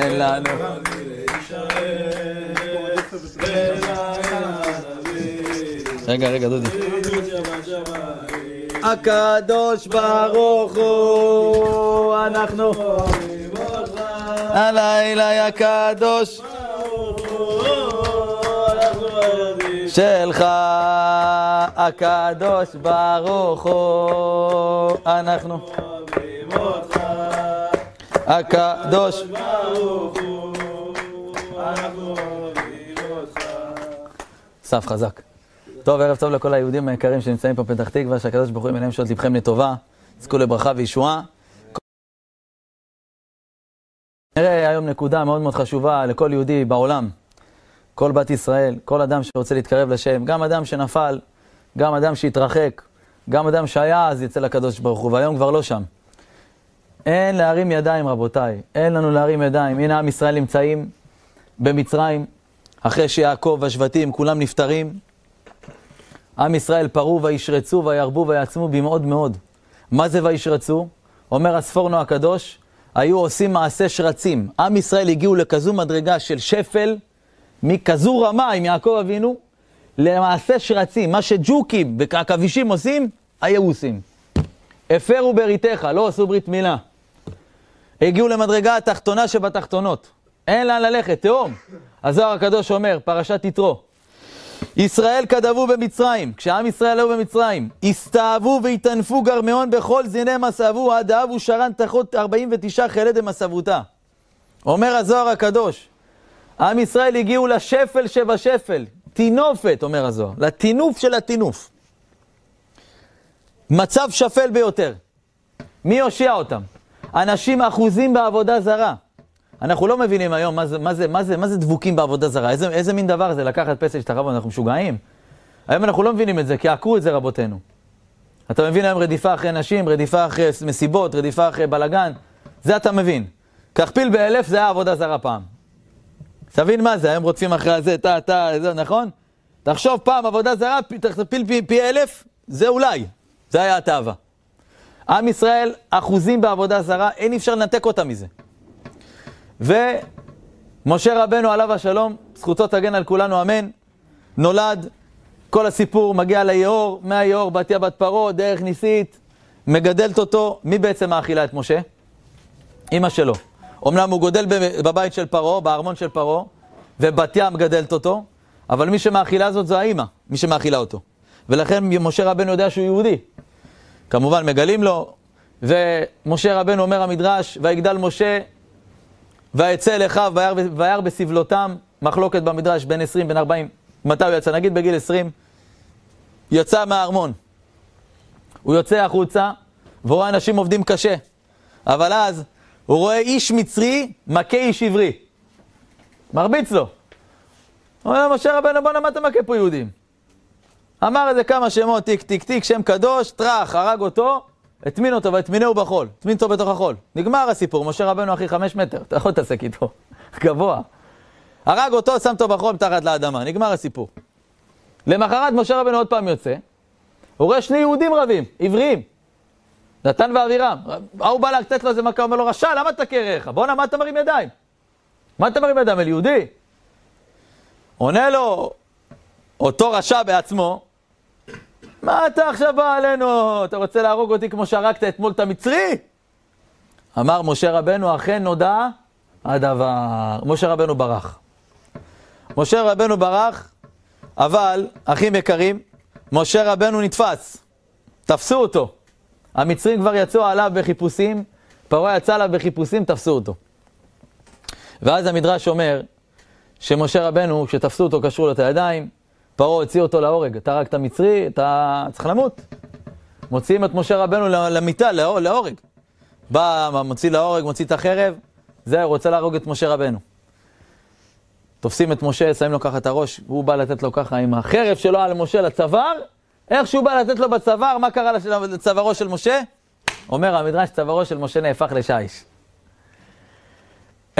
אין לנו. רגע, רגע, דודי. הקדוש ברוך הוא, אנחנו הלילה הקדוש שלך, הקדוש ברוך הוא, אנחנו הקדוש אסף חזק. טוב, ערב טוב לכל היהודים היקרים שנמצאים פה בפתח תקווה, שהקדוש ברוך הוא ימנעם שעות לבכם לטובה, זכו לברכה וישועה. נראה היום נקודה מאוד מאוד חשובה לכל יהודי בעולם, כל בת ישראל, כל אדם שרוצה להתקרב לשם, גם אדם שנפל, גם אדם שהתרחק, גם אדם שהיה אז יצא לקדוש ברוך הוא, והיום כבר לא שם. אין להרים ידיים, רבותיי, אין לנו להרים ידיים. הנה עם ישראל נמצאים במצרים, אחרי שיעקב והשבטים כולם נפטרים. עם ישראל פרו וישרצו וירבו ויעצמו במאוד מאוד. מה זה וישרצו? אומר הספורנו הקדוש, היו עושים מעשה שרצים. עם ישראל הגיעו לכזו מדרגה של שפל, מכזו רמה עם יעקב אבינו, למעשה שרצים. מה שג'וקים ועכבישים עושים, היו עושים. הפרו בריתך, לא עשו ברית מילה. הגיעו למדרגה התחתונה שבתחתונות. אין לאן ללכת, תהום. הזוהר הקדוש אומר, פרשת יתרו, ישראל כדבו במצרים, כשעם ישראל היו במצרים, הסתאבו והתענפו גרמאון בכל זיני מסעבו, עד אהבו שרן תחות 49 חלד דמסעבותה. אומר הזוהר הקדוש, עם ישראל הגיעו לשפל שבשפל, טינופת, אומר הזוהר, לטינוף של הטינוף. מצב שפל ביותר. מי יושיע אותם? אנשים אחוזים בעבודה זרה. אנחנו לא מבינים היום מה זה, מה זה, מה זה, מה זה דבוקים בעבודה זרה. איזה, איזה מין דבר זה לקחת פסל שתחרבו, אנחנו משוגעים. היום אנחנו לא מבינים את זה, כי עקרו את זה רבותינו. אתה מבין היום רדיפה אחרי נשים, רדיפה אחרי מסיבות, רדיפה אחרי בלאגן, זה אתה מבין. קח פיל באלף, זה היה עבודה זרה פעם. תבין מה זה, היום רודפים אחרי הזה, אתה, אתה, זה, נכון? תחשוב פעם עבודה זרה, תכפיל פי, פי אלף, זה אולי. זה היה התאווה. עם ישראל, אחוזים בעבודה זרה, אין אפשר לנתק אותם מזה. ומשה רבנו עליו השלום, זכותו תגן על כולנו, אמן, נולד, כל הסיפור מגיע ליאור, מהיאור, בתיה בת פרעה, דרך ניסית, מגדלת אותו, מי בעצם מאכילה את משה? אימא שלו. אמנם הוא גודל בבית של פרעה, בארמון של פרעה, ובתיה מגדלת אותו, אבל מי שמאכילה זאת זו האימא, מי שמאכילה אותו. ולכן משה רבנו יודע שהוא יהודי. כמובן מגלים לו, ומשה רבנו אומר המדרש, ויגדל משה, ויצא אל אחיו, וירא בסבלותם, מחלוקת במדרש בין 20, בין 40, מתי הוא יצא? נגיד בגיל 20, יצא מהארמון. הוא יוצא החוצה, והוא רואה אנשים עובדים קשה. אבל אז הוא רואה איש מצרי מכה איש עברי. מרביץ לו. הוא אומר למשה רבנו, בוא'נה, מה אתה מכה פה יהודים? אמר איזה כמה שמות, טיק טיק טיק, שם קדוש, טראח, הרג אותו, הטמין אותו והטמינהו בחול. הטמין אותו בתוך החול. נגמר הסיפור, משה רבנו אחי חמש מטר, אתה יכול להתעסק איתו, גבוה. הרג אותו, שם אותו בחול מתחת לאדמה, נגמר הסיפור. למחרת משה רבנו עוד פעם יוצא, הוא רואה שני יהודים רבים, עבריים, נתן ואבירם. ההוא בא לתת לו איזה מכה, אומר לו, רשע, למה אתה קרח? בואנה, מה אתה מרים ידיים? מה אתה מרים ידיים אל יהודי? עונה לו אותו רשע בעצמו, מה אתה עכשיו בא עלינו? אתה רוצה להרוג אותי כמו שהרגת אתמול את המצרי? אמר משה רבנו, אכן נודע הדבר. משה רבנו ברח. משה רבנו ברח, אבל, אחים יקרים, משה רבנו נתפס. תפסו אותו. המצרים כבר יצאו עליו בחיפושים, פרעה יצא עליו בחיפושים, תפסו אותו. ואז המדרש אומר שמשה רבנו, כשתפסו אותו, קשרו לו את הידיים, פרעה הוציא אותו להורג. אתה הרגת מצרי, אתה צריך למות. מוציאים את משה רבנו למיטה, להורג. בא, מוציא להורג, מוציא את החרב, זהו, רוצה להרוג את משה רבנו. תופסים את משה, שמים לו ככה את הראש, והוא בא לתת לו ככה עם החרב שלו על משה לצוואר, איך שהוא בא לתת לו בצוואר, מה קרה לצווארו של משה? אומר המדרש, צווארו של משה נהפך לשיש.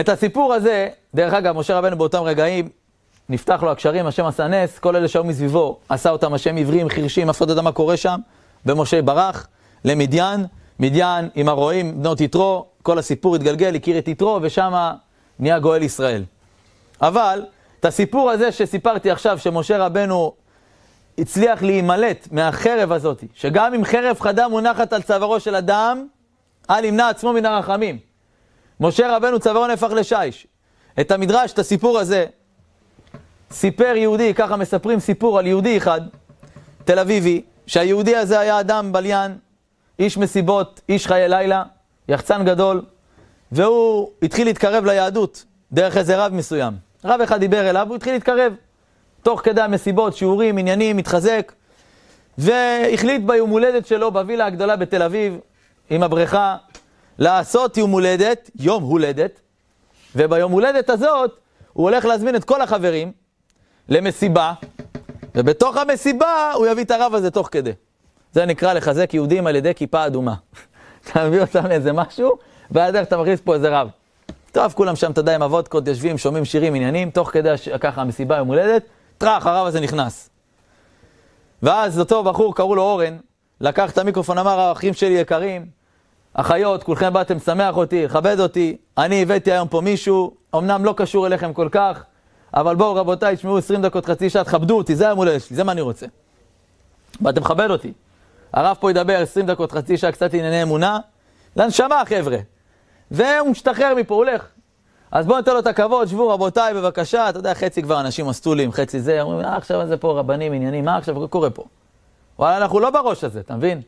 את הסיפור הזה, דרך אגב, משה רבנו באותם רגעים, נפתח לו הקשרים, השם עשה נס, כל אלה שהיו מסביבו, עשה אותם השם עברים, חירשים, אף אחד לא יודע מה קורה שם, ומשה ברח למדיין, מדיין עם הרועים, בנות יתרו, כל הסיפור התגלגל, הכיר את יתרו, ושם נהיה גואל ישראל. אבל, את הסיפור הזה שסיפרתי עכשיו, שמשה רבנו הצליח להימלט מהחרב הזאת, שגם אם חרב חדה מונחת על צווארו של אדם, אל ימנע עצמו מן הרחמים. משה רבנו צווארו נהפך לשיש. את המדרש, את הסיפור הזה, סיפר יהודי, ככה מספרים סיפור על יהודי אחד, תל אביבי, שהיהודי הזה היה אדם בליין, איש מסיבות, איש חיי לילה, יחצן גדול, והוא התחיל להתקרב ליהדות דרך איזה רב מסוים. רב אחד דיבר אליו, הוא התחיל להתקרב. תוך כדי המסיבות, שיעורים, עניינים, התחזק, והחליט ביום הולדת שלו בווילה הגדולה בתל אביב, עם הבריכה, לעשות יום הולדת, יום הולדת, וביום הולדת הזאת הוא הולך להזמין את כל החברים למסיבה, ובתוך המסיבה הוא יביא את הרב הזה תוך כדי. זה נקרא לחזק יהודים על ידי כיפה אדומה. אתה מביא אותם לאיזה משהו, ועד איך אתה מכניס פה איזה רב. טוב, כולם שם, אתה יודע, עם הוודקות יושבים, שומעים שירים, עניינים, תוך כדי ככה המסיבה יום הולדת, טראח, הרב הזה נכנס. ואז אותו בחור, קראו לו אורן, לקח את המיקרופון, אמר, האחים שלי יקרים, אחיות, כולכם באתם לשמח אותי, לכבד אותי, אני הבאתי היום פה מישהו, אמנם לא קשור אליכם כל כך, אבל בואו רבותיי, תשמעו 20 דקות, חצי שעה, תכבדו אותי, זה היום הולדת שלי, זה מה אני רוצה. באתם לכבד אותי. הרב פה ידבר 20 דקות, חצי שעה, קצת ענייני אמונה, לנשמה חבר'ה. והוא משתחרר מפה, הוא הולך. אז בואו ניתן לו את הכבוד, שבו רבותיי, בבקשה, אתה יודע, חצי כבר אנשים מסטולים, חצי זה, אומרים, אה, עכשיו זה פה רבנים, עניינים, מה עכשיו קורה פה? וואלה, אנחנו לא בראש הזה, אתה מבין?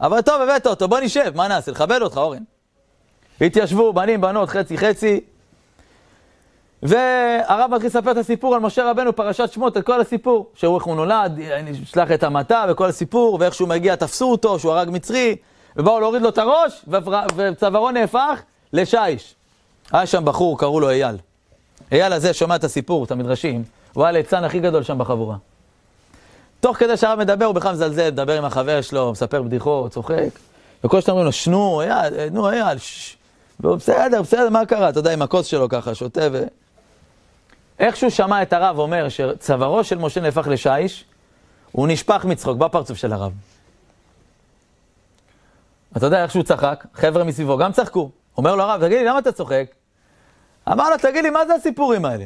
אבל טוב, הבאת אותו, בוא נשב, מה נעשה? לכבד אותך, אורן. התיישבו, בנים, בנות, חצי, חצי. והרב מתחיל לספר את הסיפור על משה רבנו, פרשת שמות, את כל הסיפור. שהוא איך הוא נולד, נשלח את המטה וכל הסיפור, ואיך שהוא מגיע, תפסו אותו, שהוא הרג מצרי, ובאו להוריד לו את הראש, וצווארו נהפך לשיש. היה שם בחור, קראו לו אייל. אייל הזה שומע את הסיפור, את המדרשים, הוא היה ליצן הכי גדול שם בחבורה. תוך כדי שהרב מדבר, הוא בכלל מזלזל, מדבר עם החבר שלו, מספר בדיחות, צוחק. וכל שאתה אומרים לו, שנו, אייל, נו, אייל, ששש. והוא בסדר, בסדר, מה קרה? אתה יודע, עם הכוס שלו ככה, שותה ו... איך שהוא שמע את הרב אומר שצווארו של משה נהפך לשיש, הוא נשפך מצחוק בפרצוף של הרב. אתה יודע איך שהוא צחק, חבר'ה מסביבו גם צחקו. אומר לו הרב, תגיד לי, למה אתה צוחק? אמר לו, תגיד לי, מה זה הסיפורים האלה?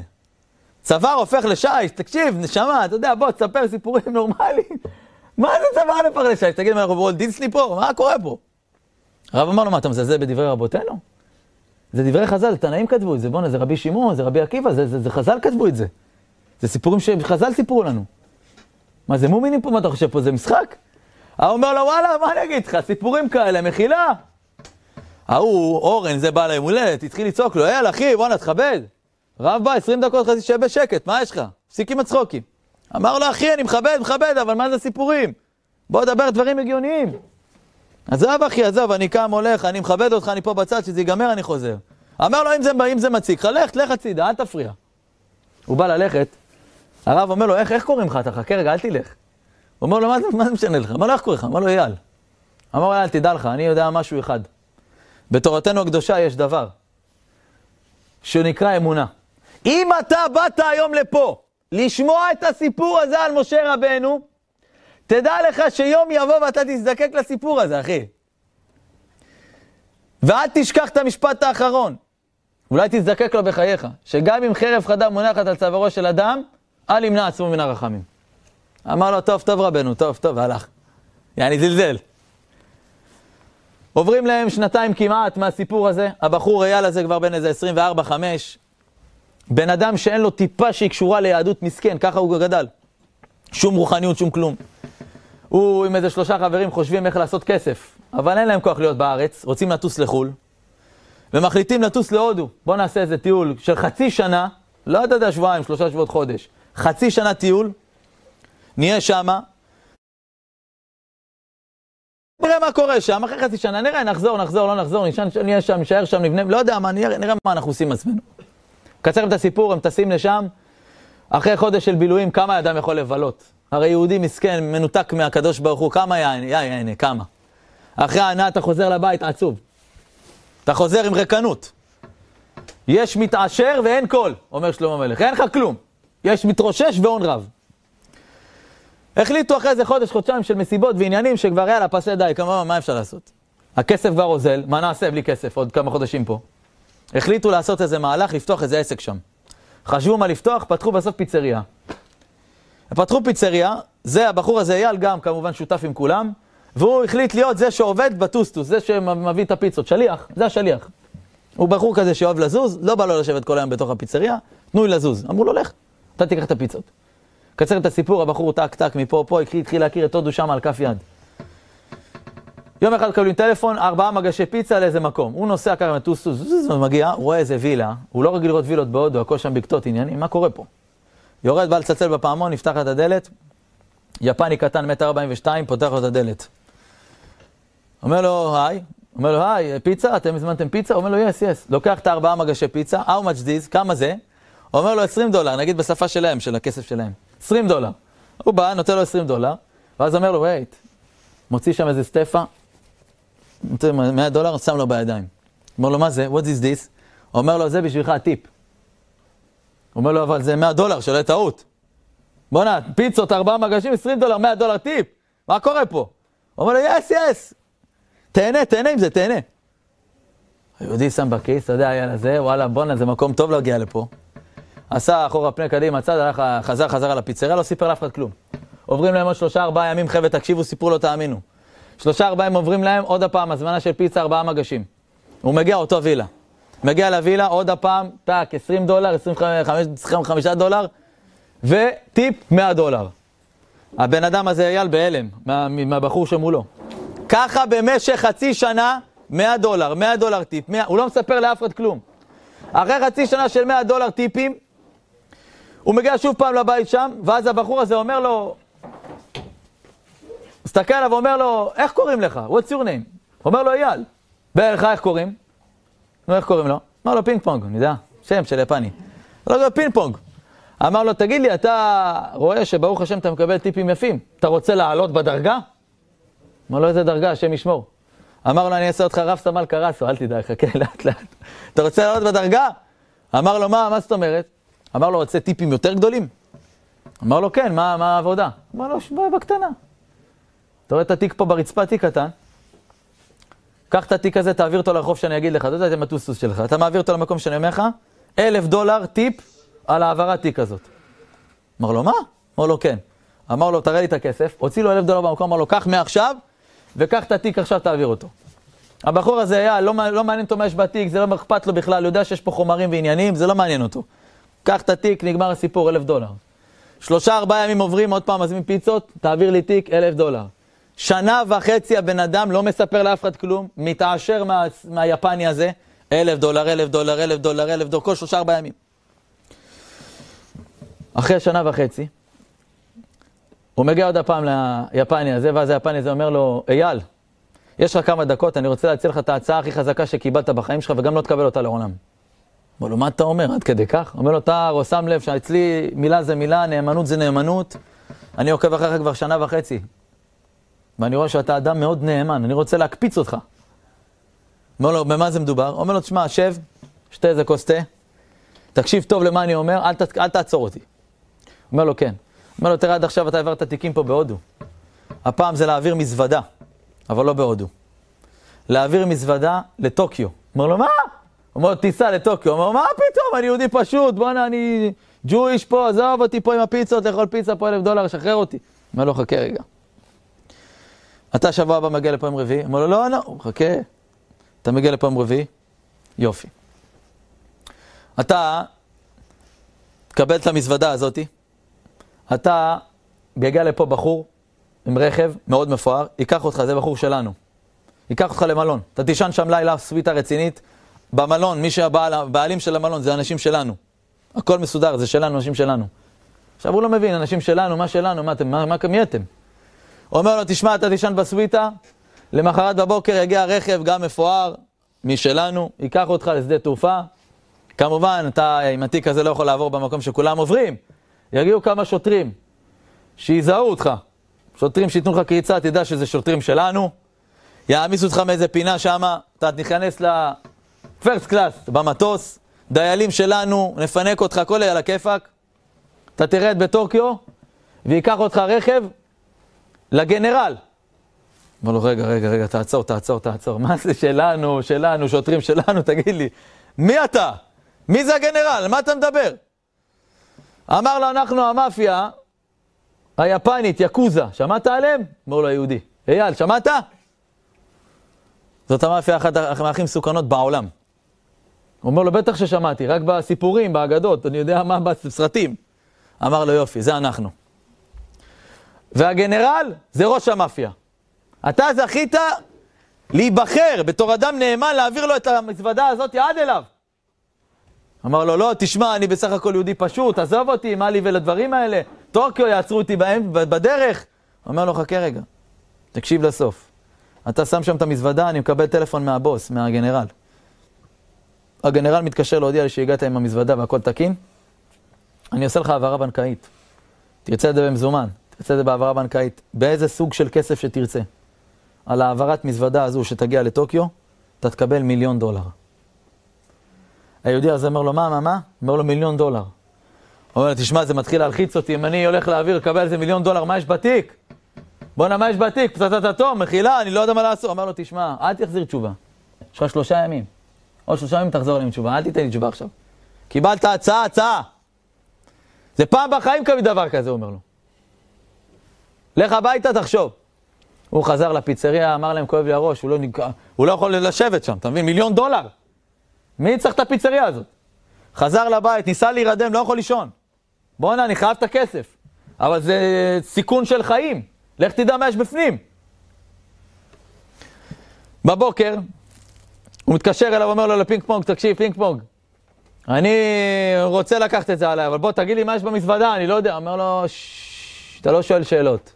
צוואר הופך לשיש, תקשיב, נשמה, אתה יודע, בוא, תספר סיפורים נורמליים. מה זה צוואר הופך לשיש? תגיד, מה, אנחנו בוולט דיסני פה? מה קורה פה? הרב אמר לו, מה, אתה מזלזל בדברי רבותינו? זה דברי חז"ל, תנאים כתבו את זה, בואנה, זה רבי שמעון, זה רבי עקיבא, זה, זה, זה חז"ל כתבו את זה. זה סיפורים שחז"ל סיפרו לנו. מה, זה מומינים פה, מה אתה חושב פה, זה משחק? ההוא אומר לו, וואלה, מה אני אגיד לך, סיפורים כאלה, מחילה. ההוא, אורן, זה בעל היום הולדת, התחיל לצעוק לו, יאללה, אחי, בואנה, תכבד. רב בא, 20 דקות חצי שב בשקט, מה יש לך? הפסיק עם הצחוקים. אמר לו, אחי, אני מכבד, מכבד, אבל מה זה סיפורים? בוא נדבר דברים הגיוניים. עזוב, אחי, עזוב, אני קם, הולך, אני מכבד אותך, אני פה בצד, שזה ייגמר, אני חוזר. אמר לו, אם זה, אם זה מציק לך, לך, לך הצידה, אל תפריע. הוא בא ללכת, הרב אומר לו, איך, איך קוראים לך? אתה חכה רגע, אל תלך. הוא אומר לו, מה, מה זה משנה לך? אמר לו, איך קוראים לך? אמר לו, אייל. אמר לו, אייל, תדע לך, אני יודע משהו אחד. בתורתנו הקדושה יש דבר שנקרא אמונה. אם אתה באת היום לפה לשמוע את הסיפור הזה על משה רבנו, תדע לך שיום יבוא ואתה תזדקק לסיפור הזה, אחי. ואל תשכח את המשפט האחרון. אולי תזדקק לו בחייך, שגם אם חרב חדה מונחת על צווארו של אדם, אל ימנע עצמו מן הרחמים. אמר לו, טוב, טוב רבנו, טוב, טוב, והלך. יעני זלזל. עוברים להם שנתיים כמעט מהסיפור הזה, הבחור אייל הזה כבר בן איזה 24-5, בן אדם שאין לו טיפה שהיא קשורה ליהדות מסכן, ככה הוא גדל. שום רוחניות, שום כלום. הוא עם איזה שלושה חברים חושבים איך לעשות כסף, אבל אין להם כוח להיות בארץ, רוצים לטוס לחו"ל, ומחליטים לטוס להודו. בואו נעשה איזה טיול של חצי שנה, לא יודע, שבועיים, שלושה שבועות, חודש. חצי שנה טיול, נהיה שמה, נראה מה קורה שם, אחרי חצי שנה, נראה, נחזור, נחזור, לא נחזור, נשאר, נהיה שם, נשאר שם, נבנה, לא יודע מה, נראה, נראה מה אנחנו עושים עצמנו. קצר את הסיפור, הם טסים לשם, אחרי חודש של בילויים, כמה אדם יכול לבלות? הרי יהודי מסכן, מנותק מהקדוש ברוך הוא, כמה יעני, יעני, כמה. אחרי ההנאה אתה חוזר לבית עצוב. אתה חוזר עם רקנות. יש מתעשר ואין קול, אומר שלמה המלך, אין לך כלום. יש מתרושש והון רב. החליטו אחרי איזה חודש, חודשיים של מסיבות ועניינים שכבר יאללה, פסי די, כמובן, מה אפשר לעשות? הכסף כבר אוזל, מה נעשה בלי כסף עוד כמה חודשים פה? החליטו לעשות איזה מהלך, לפתוח איזה עסק שם. חשבו מה לפתוח, פתחו בסוף פיצריה. פתחו פיצריה, זה, הבחור הזה אייל גם כמובן שותף עם כולם, והוא החליט להיות זה שעובד בטוסטוס, זה שמביא את הפיצות, שליח, זה השליח. הוא בחור כזה שאוהב לזוז, לא בא לו לשבת כל היום בתוך הפיצריה, תנו לי לזוז. אמרו לו, לך, אתה תיקח את הפיצות. קצר את הסיפור, הבחור טק טק מפה, פה, התחיל להכיר את הודו שם על כף יד. יום אחד מקבלים טלפון, ארבעה מגשי פיצה לאיזה מקום. הוא נוסע ככה מטוסטוס, מגיע, רואה איזה וילה, הוא לא רגיל לראות וילות בהודו, הכל שם בקתות עניינים, מה קורה פה? יורד, בא לצלצל בפעמון, נפתח את הדלת, יפני קטן, מטר ארבעים ושתיים, פותח לו את הדלת. אומר לו, היי, אומר לו, היי, פיצה, אתם הזמנתם פיצה? אומר לו, yes, yes. לוקח את הארבעה מגשי פיצה, how much this, כמה זה? אומר לו, 20 דולר, נגיד בשפה שלהם, של הכסף שלהם. 20 דולר. הוא בא, נותן לו 20 דולר, ואז אומר לו, וייט, מוציא שם איזה סטפה, נותן 100 דולר, שם לו בידיים. אומר לו, מה זה? What is this? אומר לו, זה בשבילך הטיפ. אומר לו, אבל זה 100 דולר, שלא טעות. בואנה, פיצות, ארבעה מגשים, 20 דולר, 100 דולר טיפ. מה קורה פה? אומר לו, יס, יס. תהנה, תהנה עם זה, תהנה. היהודי שם בכיס, אתה יודע, יאללה, זה, וואלה, בואנה, זה מקום טוב להגיע לפה. עשה אחורה פני קדימה צד, הלך, חזר, חזר על הפיצריה, לא סיפר לאף אחד כלום. עוברים להם עוד שלושה, ארבעה ימים, חבר'ה, תקשיבו, סיפור לא תאמינו. שלושה, ארבעה ימים עוברים להם, עוד הפעם, הזמנה של פיצה, ארבעה מגשים. הוא מגיע אותו וילה. מגיע לווילה, עוד הפעם, טאק, 20 דולר, 25, 25 דולר, וטיפ 100 דולר. הבן אדם הזה אייל בהלם, מה, מהבחור שמולו. ככה במשך חצי שנה, 100 דולר, 100 דולר טיפ, 100, הוא לא מספר לאף אחד כלום. אחרי חצי שנה של 100 דולר טיפים, הוא מגיע שוב פעם לבית שם, ואז הבחור הזה אומר לו, מסתכל עליו ואומר לו, איך קוראים לך? What's your name? אומר לו, אייל. בערך איך קוראים? נו, איך קוראים לו? אמר לו, פינג פונג, אני יודע, שם של יפני. אמר לו, פינג פונג. אמר לו, תגיד לי, אתה רואה שברוך השם אתה מקבל טיפים יפים, אתה רוצה לעלות בדרגה? אמר לו, איזה דרגה, השם ישמור. אמר לו, אני אעשה אותך רב סמל קרסו, אל תדאג, חכה לאט לאט. אתה רוצה לעלות בדרגה? אמר לו, מה, מה זאת אומרת? אמר לו, רוצה טיפים יותר גדולים? אמר לו, כן, מה, מה העבודה? אמר לו, בקטנה. אתה רואה את התיק פה ברצפה, תיק קטן? קח את התיק הזה, תעביר אותו לרחוב שאני אגיד לך, אתה יודע, זה מטוסטוס שלך. אתה מעביר אותו למקום שאני אומר לך, אלף דולר טיפ על העברת תיק הזאת. אמר לו, מה? אמר לו, כן. אמר לו, תראה לי את הכסף, הוציא לו אלף דולר במקום, אמר לו, קח מעכשיו, וקח את התיק עכשיו, תעביר אותו. הבחור הזה היה, לא, לא מעניין אותו מה יש בתיק, זה לא אכפת לו בכלל, הוא יודע שיש פה חומרים ועניינים, זה לא מעניין אותו. קח את התיק, נגמר הסיפור, אלף דולר. שלושה, ארבעה ימים עוברים, עוד פעם מזמין פיצות, תעביר לי תיק, אלף דולר. שנה וחצי הבן אדם לא מספר לאף אחד כלום, מתעשר מה, מהיפני הזה, אלף דולר, אלף דולר, אלף דולר, אלף דולר, כל שלושה, ארבעה ימים. אחרי שנה וחצי, הוא מגיע עוד הפעם ליפני הזה, ואז היפני הזה אומר לו, אייל, יש לך כמה דקות, אני רוצה להציע לך את ההצעה הכי חזקה שקיבלת בחיים שלך, וגם לא תקבל אותה לעולם. אומר לו, מה אתה אומר? עד כדי כך? אומר לו, אתה שם לב שאצלי מילה זה מילה, נאמנות זה נאמנות. אני עוקב אחריך כבר שנה וחצי, ואני רואה שאתה אדם מאוד נאמן, אני רוצה להקפיץ אותך. אומר לו, במה זה מדובר? אומר לו, תשמע, שב, שתה איזה כוס תה, תקשיב טוב למה אני אומר, אל, ת, אל תעצור אותי. אומר לו, כן. אומר לו, תראה, עד עכשיו אתה העברת תיקים פה בהודו. הפעם זה להעביר מזוודה, אבל לא בהודו. להעביר מזוודה לטוקיו. אומר לו, מה? אומר לו, תיסע לטוקיו. אומר לו, מה פתאום, אני יהודי פשוט, בואנה, אני ג'ויש פה, עזוב אותי פה עם הפיצות, לאכול פיצה פה אלף דולר, שחרר אותי. אומר לו, חכה רגע. אתה שבוע הבא מגיע לפה עם רביעי? אומר לו, לא, לא, חכה. אתה מגיע לפה עם רביעי? יופי. אתה תקבל את המזוודה הזאתי, אתה, יגיע לפה בחור עם רכב מאוד מפואר, ייקח אותך, זה בחור שלנו. ייקח אותך למלון. אתה תישן שם לילה, סוויטה רצינית. במלון, מי שהבעלים של המלון זה אנשים שלנו. הכל מסודר, זה שלנו, אנשים שלנו. עכשיו הוא לא מבין, אנשים שלנו, מה שלנו, מה אתם, מה, מה מי אתם? אומר לו, תשמע, אתה תישן בסוויטה, למחרת בבוקר יגיע רכב גם מפואר, משלנו, ייקח אותך לשדה תעופה. כמובן, אתה עם התיק הזה לא יכול לעבור במקום שכולם עוברים. יגיעו כמה שוטרים שיזהו אותך. שוטרים שייתנו לך קריצה, תדע שזה שוטרים שלנו. יעמיסו אותך מאיזה פינה שמה, אתה תיכנס לפרסט קלאס במטוס, דיילים שלנו, נפנק אותך, הכל על הכיפאק. אתה תרד בטוקיו, וייקח אותך רכב לגנרל. אמר לו, רגע, רגע, רגע, תעצור, תעצור, תעצור. מה זה שלנו, שלנו, שוטרים שלנו, תגיד לי, מי אתה? מי זה הגנרל? מה אתה מדבר? אמר לו, אנחנו המאפיה היפנית, יקוזה. שמעת עליהם? אמר לו, היהודי. אייל, שמעת? זאת המאפיה אחת הכי מסוכנות בעולם. הוא אומר לו, בטח ששמעתי, רק בסיפורים, באגדות, אני יודע מה בסרטים. אמר לו, יופי, זה אנחנו. והגנרל זה ראש המאפיה. אתה זכית להיבחר בתור אדם נאמן להעביר לו את המזוודה הזאת עד אליו. אמר לו, לא, תשמע, אני בסך הכל יהודי פשוט, עזוב אותי, מה לי ולדברים האלה? טוקיו יעצרו אותי בהם, בדרך. אומר לו, חכה רגע, תקשיב לסוף. אתה שם שם את המזוודה, אני מקבל טלפון מהבוס, מהגנרל. הגנרל מתקשר להודיע לי שהגעת עם המזוודה והכל תקין, אני עושה לך העברה בנקאית. תרצה את זה במזומן, תרצה את זה בהעברה בנקאית. באיזה סוג של כסף שתרצה. על העברת מזוודה הזו שתגיע לטוקיו, אתה תקבל מיליון דולר. היהודי הזה אומר לו, מה, מה, מה? אומר לו, מיליון דולר. הוא אומר תשמע, זה מתחיל להלחיץ אותי, אם אני הולך להעביר, לקבל איזה מיליון דולר, מה יש בתיק? בואנה, מה יש בתיק? פצצת אטום, מחילה, אני לא יודע מה לעשות. אומר לו, תשמע, אל תחזיר תשובה. יש לך שלושה ימים. עוד שלושה ימים תחזור אליהם תשובה, אל תיתן לי תשובה עכשיו. קיבלת הצעה, הצעה. זה פעם בחיים קבעי דבר כזה, הוא אומר לו. לך הביתה, תחשוב. הוא חזר לפיצריה, אמר להם, כואב לי הראש, הוא לא, הוא לא יכול לשבת שם, אתה מבין? מיליון דולר. מי צריך את הפיצריה הזאת? חזר לבית, ניסה להירדם, לא יכול לישון. בואנה, אני חייב את הכסף. אבל זה סיכון של חיים. לך תדע מה יש בפנים. בבוקר, הוא מתקשר אליו, אומר לו לפינג פונג, תקשיב, פינג פונג, אני רוצה לקחת את זה עליי, אבל בוא תגיד לי מה יש במזוודה, אני לא יודע. אומר לו, אתה לא שואל שאלות.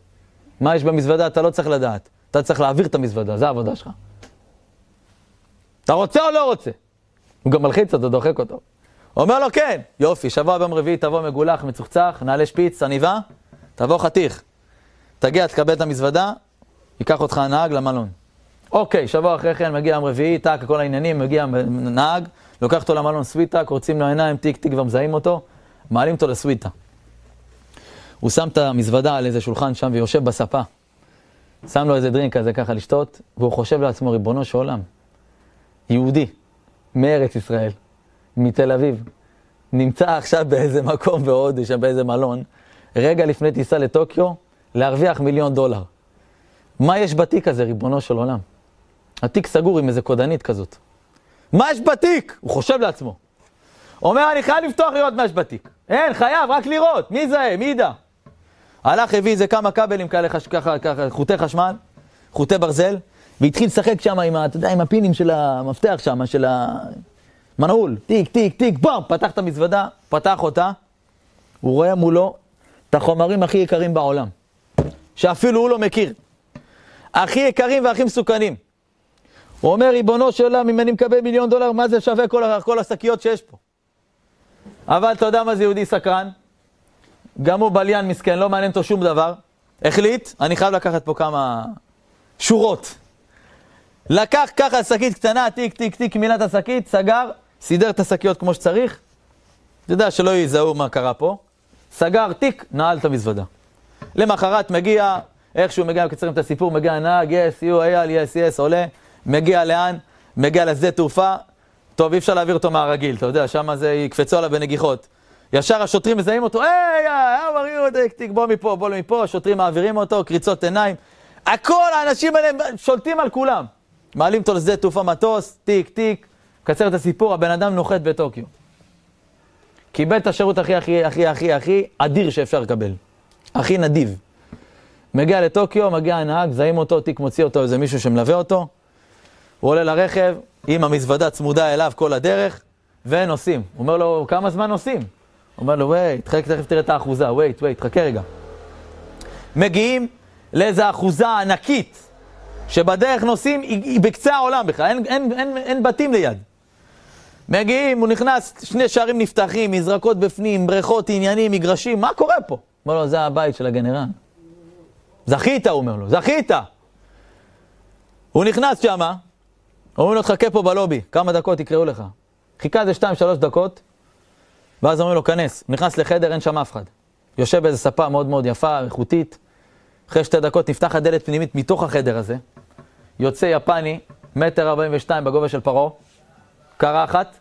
מה יש במזוודה, אתה לא צריך לדעת. אתה צריך להעביר את המזוודה, זו העבודה שלך. אתה רוצה או לא רוצה? הוא גם מלחיץ אותו, דוחק אותו. אומר לו, כן, יופי, שבוע ביום רביעי תבוא מגולח, מצוחצח, נעלה שפיץ, עניבה, תבוא חתיך. תגיע, תקבל את המזוודה, ייקח אותך הנהג למלון. אוקיי, שבוע אחרי כן מגיע יום רביעי, טאק, כל העניינים, מגיע נהג, לוקח אותו למלון סוויטה, קורצים לו עיניים, טיק טיק ומזהים אותו, מעלים אותו לסוויטה. הוא שם את המזוודה על איזה שולחן שם ויושב בספה. שם לו איזה דרינק כזה ככה לשתות, והוא חושב לעצמו, ריבונו של עולם, יהודי, מארץ ישראל, מתל אביב, נמצא עכשיו באיזה מקום בהודו, שם באיזה מלון, רגע לפני טיסה לטוקיו, להרוויח מיליון דולר. מה יש בתיק הזה, ריבונו של עולם? התיק סגור עם איזה קודנית כזאת. מה יש בתיק? הוא חושב לעצמו. אומר, אני חייב לפתוח לראות מה יש בתיק. אין, חייב, רק לראות. מי זה? מי ידע? הלך, הביא איזה כמה כבלים כאלה, ככה, ככה, חוטי חשמל, חוטי ברזל, והתחיל לשחק שם עם, אתה יודע, עם הפינים של המפתח שם, של המנעול. טיק, טיק, טיק, בום, פתח את המזוודה, פתח אותה, הוא רואה מולו את החומרים הכי יקרים בעולם, שאפילו הוא לא מכיר. הכי יקרים והכי מסוכנים. הוא אומר, ריבונו של עולם, אם אני מקבל מיליון דולר, מה זה שווה כל, כל השקיות שיש פה? אבל אתה יודע מה זה יהודי סקרן? גם הוא בליין מסכן, לא מעניין אותו שום דבר. החליט, אני חייב לקחת פה כמה שורות. לקח ככה שקית קטנה, טיק, טיק, טיק, את השקית, סגר, סידר את השקיות כמו שצריך. אתה יודע, שלא יזהו מה קרה פה. סגר, טיק, נעל את המזוודה. למחרת מגיע, איכשהו מגיע, מקצרים את הסיפור, מגיע הנהג, יס, יו, אייל, יס, יס, עולה, מגיע לאן? מגיע לשדה תעופה, טוב, אי אפשר להעביר אותו מהרגיל, אתה יודע, שם זה יקפצו עליו בנגיחות. ישר השוטרים מזהים אותו, היי, how are you, בוא מפה, בוא מפה, השוטרים מעבירים אותו, קריצות עיניים. הכל, האנשים האלה שולטים על כולם. מעלים אותו לשדה תעופה מטוס, טיק, טיק, קצר את הסיפור, הבן אדם נוחת בטוקיו. קיבל את השירות הכי, הכי, הכי, הכי, הכי אדיר שאפשר לקבל. הכי נדיב. מגיע לטוקיו, מגיע הנהג, זהים אותו, תיק מוציא אותו איזה מישהו שמלווה אותו. הוא עולה לרכב, עם המזוודה צמודה אליו כל הדרך, ונוסעים. הוא אומר לו, כמה זמן נוסעים? אומר לו, וייט, תכף תראה את האחוזה, וייט, וייט, חכה רגע. מגיעים לאיזו אחוזה ענקית, שבדרך נוסעים, היא, בקצה העולם בכלל, אין, אין, אין, אין בתים ליד. מגיעים, הוא נכנס, שני שערים נפתחים, מזרקות בפנים, בריכות, עניינים, מגרשים, מה קורה פה? אומר לו, זה הבית של הגנרל. זכית, הוא אומר לו, זכית. הוא נכנס שמה, אומרים לו, תחכה פה בלובי, כמה דקות יקראו לך. חיכה איזה שתיים, שלוש דקות, ואז אומרים לו, כנס. נכנס לחדר, אין שם אף אחד. יושב באיזה ספה מאוד מאוד יפה, איכותית, אחרי שתי דקות נפתחת דלת פנימית מתוך החדר הזה, יוצא יפני, מטר ארבעים ושתיים בגובה של פרעה, קרחת,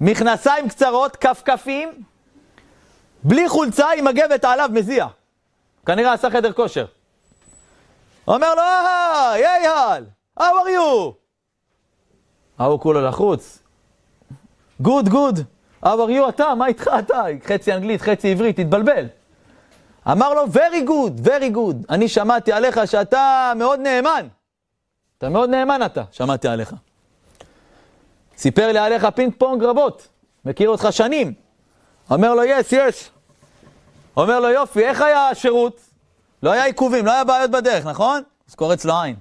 מכנסיים קצרות, כפכפים, בלי חולצה, עם מגבת עליו מזיע. כנראה עשה חדר כושר. אומר לו, היי, אייל, how are you? ההוא כולו לחוץ. good, good, how are you אתה, מה איתך אתה? חצי אנגלית, חצי עברית, התבלבל. אמר לו, very good, very good. אני שמעתי עליך שאתה מאוד נאמן. אתה מאוד נאמן אתה, שמעתי עליך. סיפר לי עליך פינג פונג רבות, מכיר אותך שנים. אומר לו, yes, yes. אומר לו, יופי, איך היה השירות? לא היה עיכובים, לא היה בעיות בדרך, נכון? אז קורץ לו עין.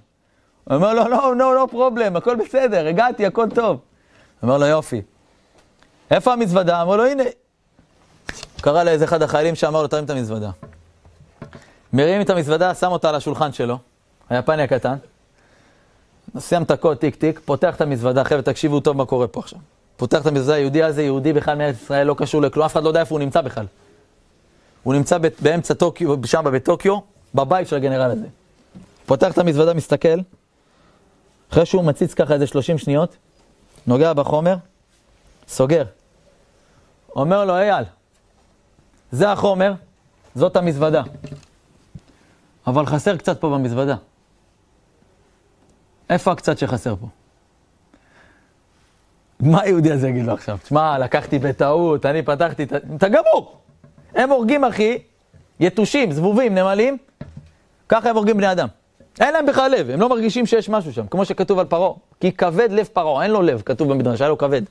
אומר לו, לא, לא, לא פרובלם, הכל בסדר, הגעתי, הכל טוב. אומר לו, יופי. איפה המזוודה? אמר לו, הנה. קרא לאיזה אחד החיילים שאמר לו, תרים את המזוודה. מרים את המזוודה, שם אותה על השולחן שלו, היפני הקטן. שם את הקוד טיק טיק, פותח את המזוודה, חבר'ה, תקשיבו טוב מה קורה פה עכשיו. פותח את המזוודה, יהודי הזה, יהודי בכלל מארץ ישראל, לא קשור לכלום, אף אחד לא יודע איפה הוא נמצא בכלל. הוא נמצא באמצע טוקיו, שם בטוקיו, בבית של הגנרל הזה. פותח את המזוודה, מסתכל, אחרי שהוא מציץ ככה איזה 30 שניות, נוגע בחומר, סוגר. אומר לו, אייל, זה החומר, זאת המזוודה. אבל חסר קצת פה במזוודה. איפה הקצת שחסר פה? מה היהודי הזה יגיד לו עכשיו? תשמע, לקחתי בטעות, אני פתחתי את ה... אתה גמור! הם הורגים, אחי, יתושים, זבובים, נמלים, ככה הם הורגים בני אדם. אין להם בכלל לב, הם לא מרגישים שיש משהו שם, כמו שכתוב על פרעה. כי כבד לב פרעה, אין לו לב, כתוב במדרש, היה לו כבד.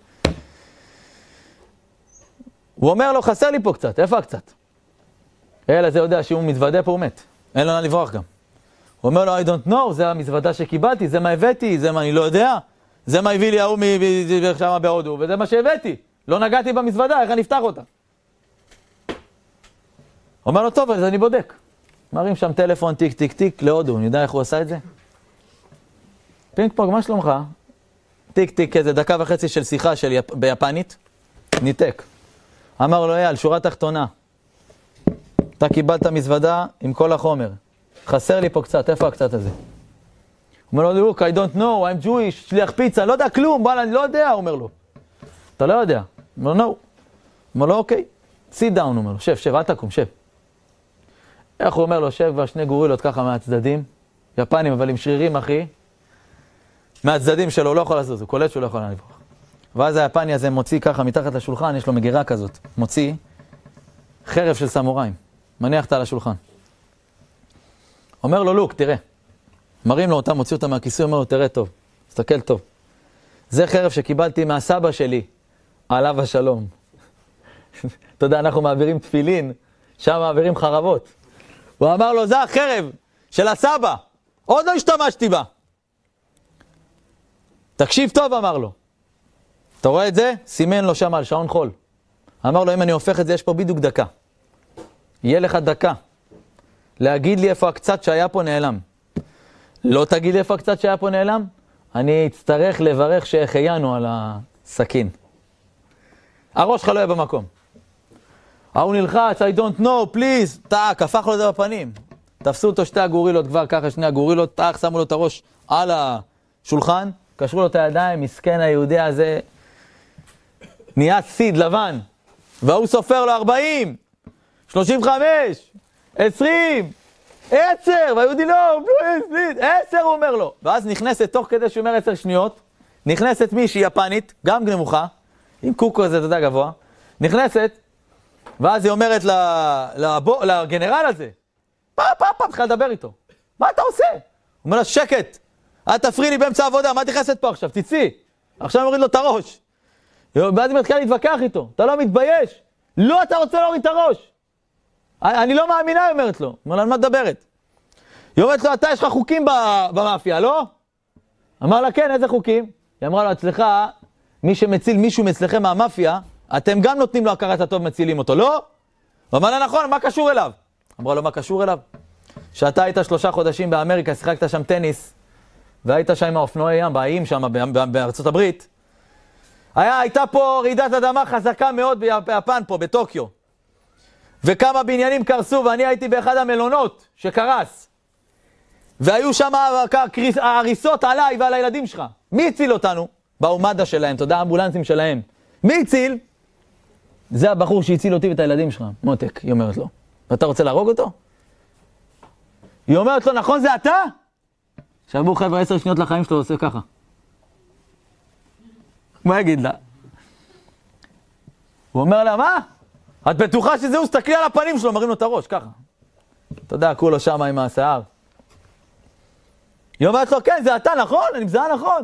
הוא אומר לו, חסר לי פה קצת, איפה הקצת? הילד הזה יודע שאם הוא מתוודה פה הוא מת, אין לו לאן לברוח גם. הוא אומר לו, I don't know, זה המזוודה שקיבלתי, זה מה הבאתי, זה מה אני לא יודע, זה מה הביא לי ההוא שם בהודו, וזה מה שהבאתי. לא נגעתי במזוודה, איך אני אפתח אותה? אומר לו, טוב, אז אני בודק. מרים שם טלפון טיק טיק טיק להודו, אני יודע איך הוא עשה את זה? פינג פונג, מה שלומך? טיק טיק, איזה דקה וחצי של שיחה של יפ... ביפנית, ניתק. אמר לו, אייל, שורה תחתונה, אתה קיבלת מזוודה עם כל החומר, חסר לי פה קצת, איפה הקצת הזה? הוא אומר לו, look, I don't know, I'm Jewish, שליח פיצה, לא יודע כלום, וואלה, אני לא יודע, הוא אומר לו. אתה לא יודע. הוא אומר לו, no. הוא אומר לו, אוקיי, sit down, הוא אומר לו, שב, שב, אל תקום, שב. איך הוא אומר לו, שב כבר שני גורילות ככה מהצדדים, יפנים, אבל עם שרירים, אחי, מהצדדים שלו, הוא לא יכול לזוז, הוא קולט שהוא לא יכול לברוח. ואז היפני הזה מוציא ככה מתחת לשולחן, יש לו מגירה כזאת, מוציא חרב של סמוראים, מניח אותה על השולחן. אומר לו, לוק, תראה. מרים לו אותה, מוציא אותה מהכיסוי, אומר לו, תראה טוב, תסתכל טוב. זה חרב שקיבלתי מהסבא שלי, עליו השלום. אתה יודע, אנחנו מעבירים תפילין, שם מעבירים חרבות. הוא אמר לו, זה החרב של הסבא, עוד לא השתמשתי בה. תקשיב טוב, אמר לו. אתה רואה את זה? סימן לו שם על שעון חול. אמר לו, אם אני הופך את זה, יש פה בדיוק דקה. יהיה לך דקה להגיד לי איפה הקצת שהיה פה נעלם. לא תגיד לי איפה הקצת שהיה פה נעלם, אני אצטרך לברך שהחיינו על הסכין. הראש שלך לא יהיה במקום. ההוא נלחץ, I don't know, please, טאק, הפך לו את זה בפנים. תפסו אותו שתי הגורילות כבר, ככה שני הגורילות, טאק, שמו לו את הראש על השולחן, קשרו לו את הידיים, מסכן היהודי הזה, נהיה סיד לבן. והוא סופר לו 40, 35, 20, 10, והיהודי לא, פליז, 10 הוא אומר לו. ואז נכנסת, תוך כדי שהוא אומר 10 שניות, נכנסת מישהי יפנית, גם נמוכה, עם קוקו הזה, אתה יודע, גבוה, נכנסת, ואז היא אומרת לבו, לגנרל הזה, פעם, פעם, פעם, התחילה לדבר איתו. מה אתה עושה? הוא אומר לה, שקט, אל תפריעי לי באמצע העבודה, מה את נכנסת פה עכשיו? תצאי. עכשיו אני מוריד לו את הראש. ואז היא מתחילה להתווכח איתו, אתה לא מתבייש? לא, אתה רוצה להוריד את הראש. אני לא מאמינה, היא אומרת לו. אומר לה, על מה את מדברת? היא אומרת לו, אתה, יש לך חוקים במאפיה, לא? אמר לה, כן, איזה חוקים? היא אמרה לו, אצלך, מי שמציל מישהו מאצלכם מהמאפיה, אתם גם נותנים לו הכרת הטוב, מצילים אותו, לא? הוא אמר לה, נכון, מה קשור אליו? אמרה לו, מה קשור אליו? שאתה היית שלושה חודשים באמריקה, שיחקת שם טניס, והיית שם עם האופנועי ים, באיים שם, בארצות הברית. היה, הייתה פה רעידת אדמה חזקה מאוד ביפן פה, בטוקיו. וכמה בניינים קרסו, ואני הייתי באחד המלונות שקרס. והיו שם ההריסות עליי ועל הילדים שלך. מי הציל אותנו? באו מד"א שלהם, אתה יודע, האמבולנסים שלהם. מי הציל? זה הבחור שהציל אותי ואת הילדים שלך, מותק, היא אומרת לו. ואתה רוצה להרוג אותו? היא אומרת לו, נכון זה אתה? שבו חבר'ה עשר שניות לחיים שלו, עושה ככה. מה יגיד לה? הוא אומר לה, מה? את בטוחה שזה הוא? תסתכלי על הפנים שלו, מרים לו את הראש, ככה. אתה יודע, כולו שם עם השיער. היא אומרת לו, כן, זה אתה, נכון? אני מזהה נכון.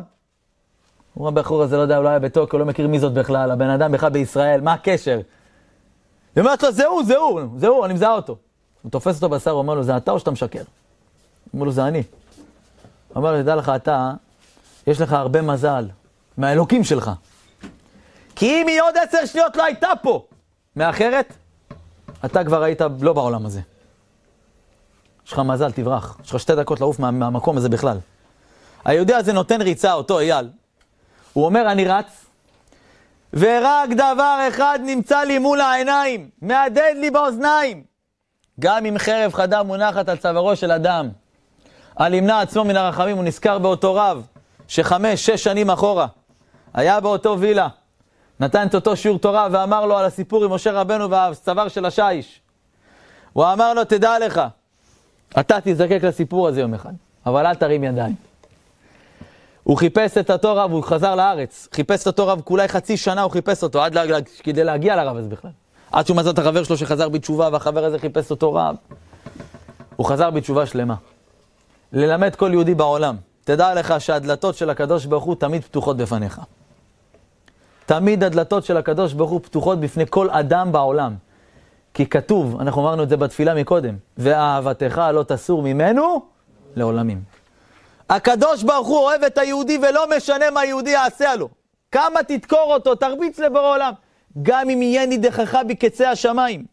הוא אומר, הבחור הזה לא יודע, לא היה בטוקיו, לא מכיר מי זאת בכלל, הבן אדם בכלל בישראל, מה הקשר? היא אומרת לו, זה הוא, זה הוא, זה הוא, אני מזהה אותו. הוא תופס אותו בשר, הוא אומר לו, זה אתה או שאתה משקר? הוא אומר לו, זה אני. הוא אומר לו, תדע לך, אתה, יש לך הרבה מזל מהאלוקים שלך. כי אם היא עוד עשר שניות לא הייתה פה, מאחרת, אתה כבר היית לא בעולם הזה. יש לך מזל, תברח. יש לך שתי דקות לעוף מה, מהמקום הזה בכלל. היהודי הזה נותן ריצה, אותו אייל. הוא אומר, אני רץ, ורק דבר אחד נמצא לי מול העיניים, מהדהד לי באוזניים. גם אם חרב חדה מונחת על צווארו של אדם, על ימנע עצמו מן הרחמים, הוא נזכר באותו רב, שחמש, שש שנים אחורה, היה באותו וילה, נתן את אותו שיעור תורה ואמר לו על הסיפור עם משה רבנו והצוואר של השיש. הוא אמר לו, תדע לך, אתה תזדקק לסיפור הזה יום אחד, אבל אל תרים ידיים. הוא חיפש את אותו רב, הוא חזר לארץ, חיפש את אותו רב, כולי חצי שנה הוא חיפש אותו, עד לה, כדי להגיע לרב הזה בכלל. עד שהוא מצא את החבר שלו שחזר בתשובה, והחבר הזה חיפש אותו רב. הוא חזר בתשובה שלמה. ללמד כל יהודי בעולם, תדע לך שהדלתות של הקדוש ברוך הוא תמיד פתוחות בפניך. תמיד הדלתות של הקדוש ברוך הוא פתוחות בפני כל אדם בעולם. כי כתוב, אנחנו אמרנו את זה בתפילה מקודם, ואהבתך לא תסור ממנו לעולמים. הקדוש ברוך הוא אוהב את היהודי ולא משנה מה יהודי יעשה לו. כמה תדקור אותו, תרביץ לבורא עולם. גם אם יהיה נידחך בקצה השמיים.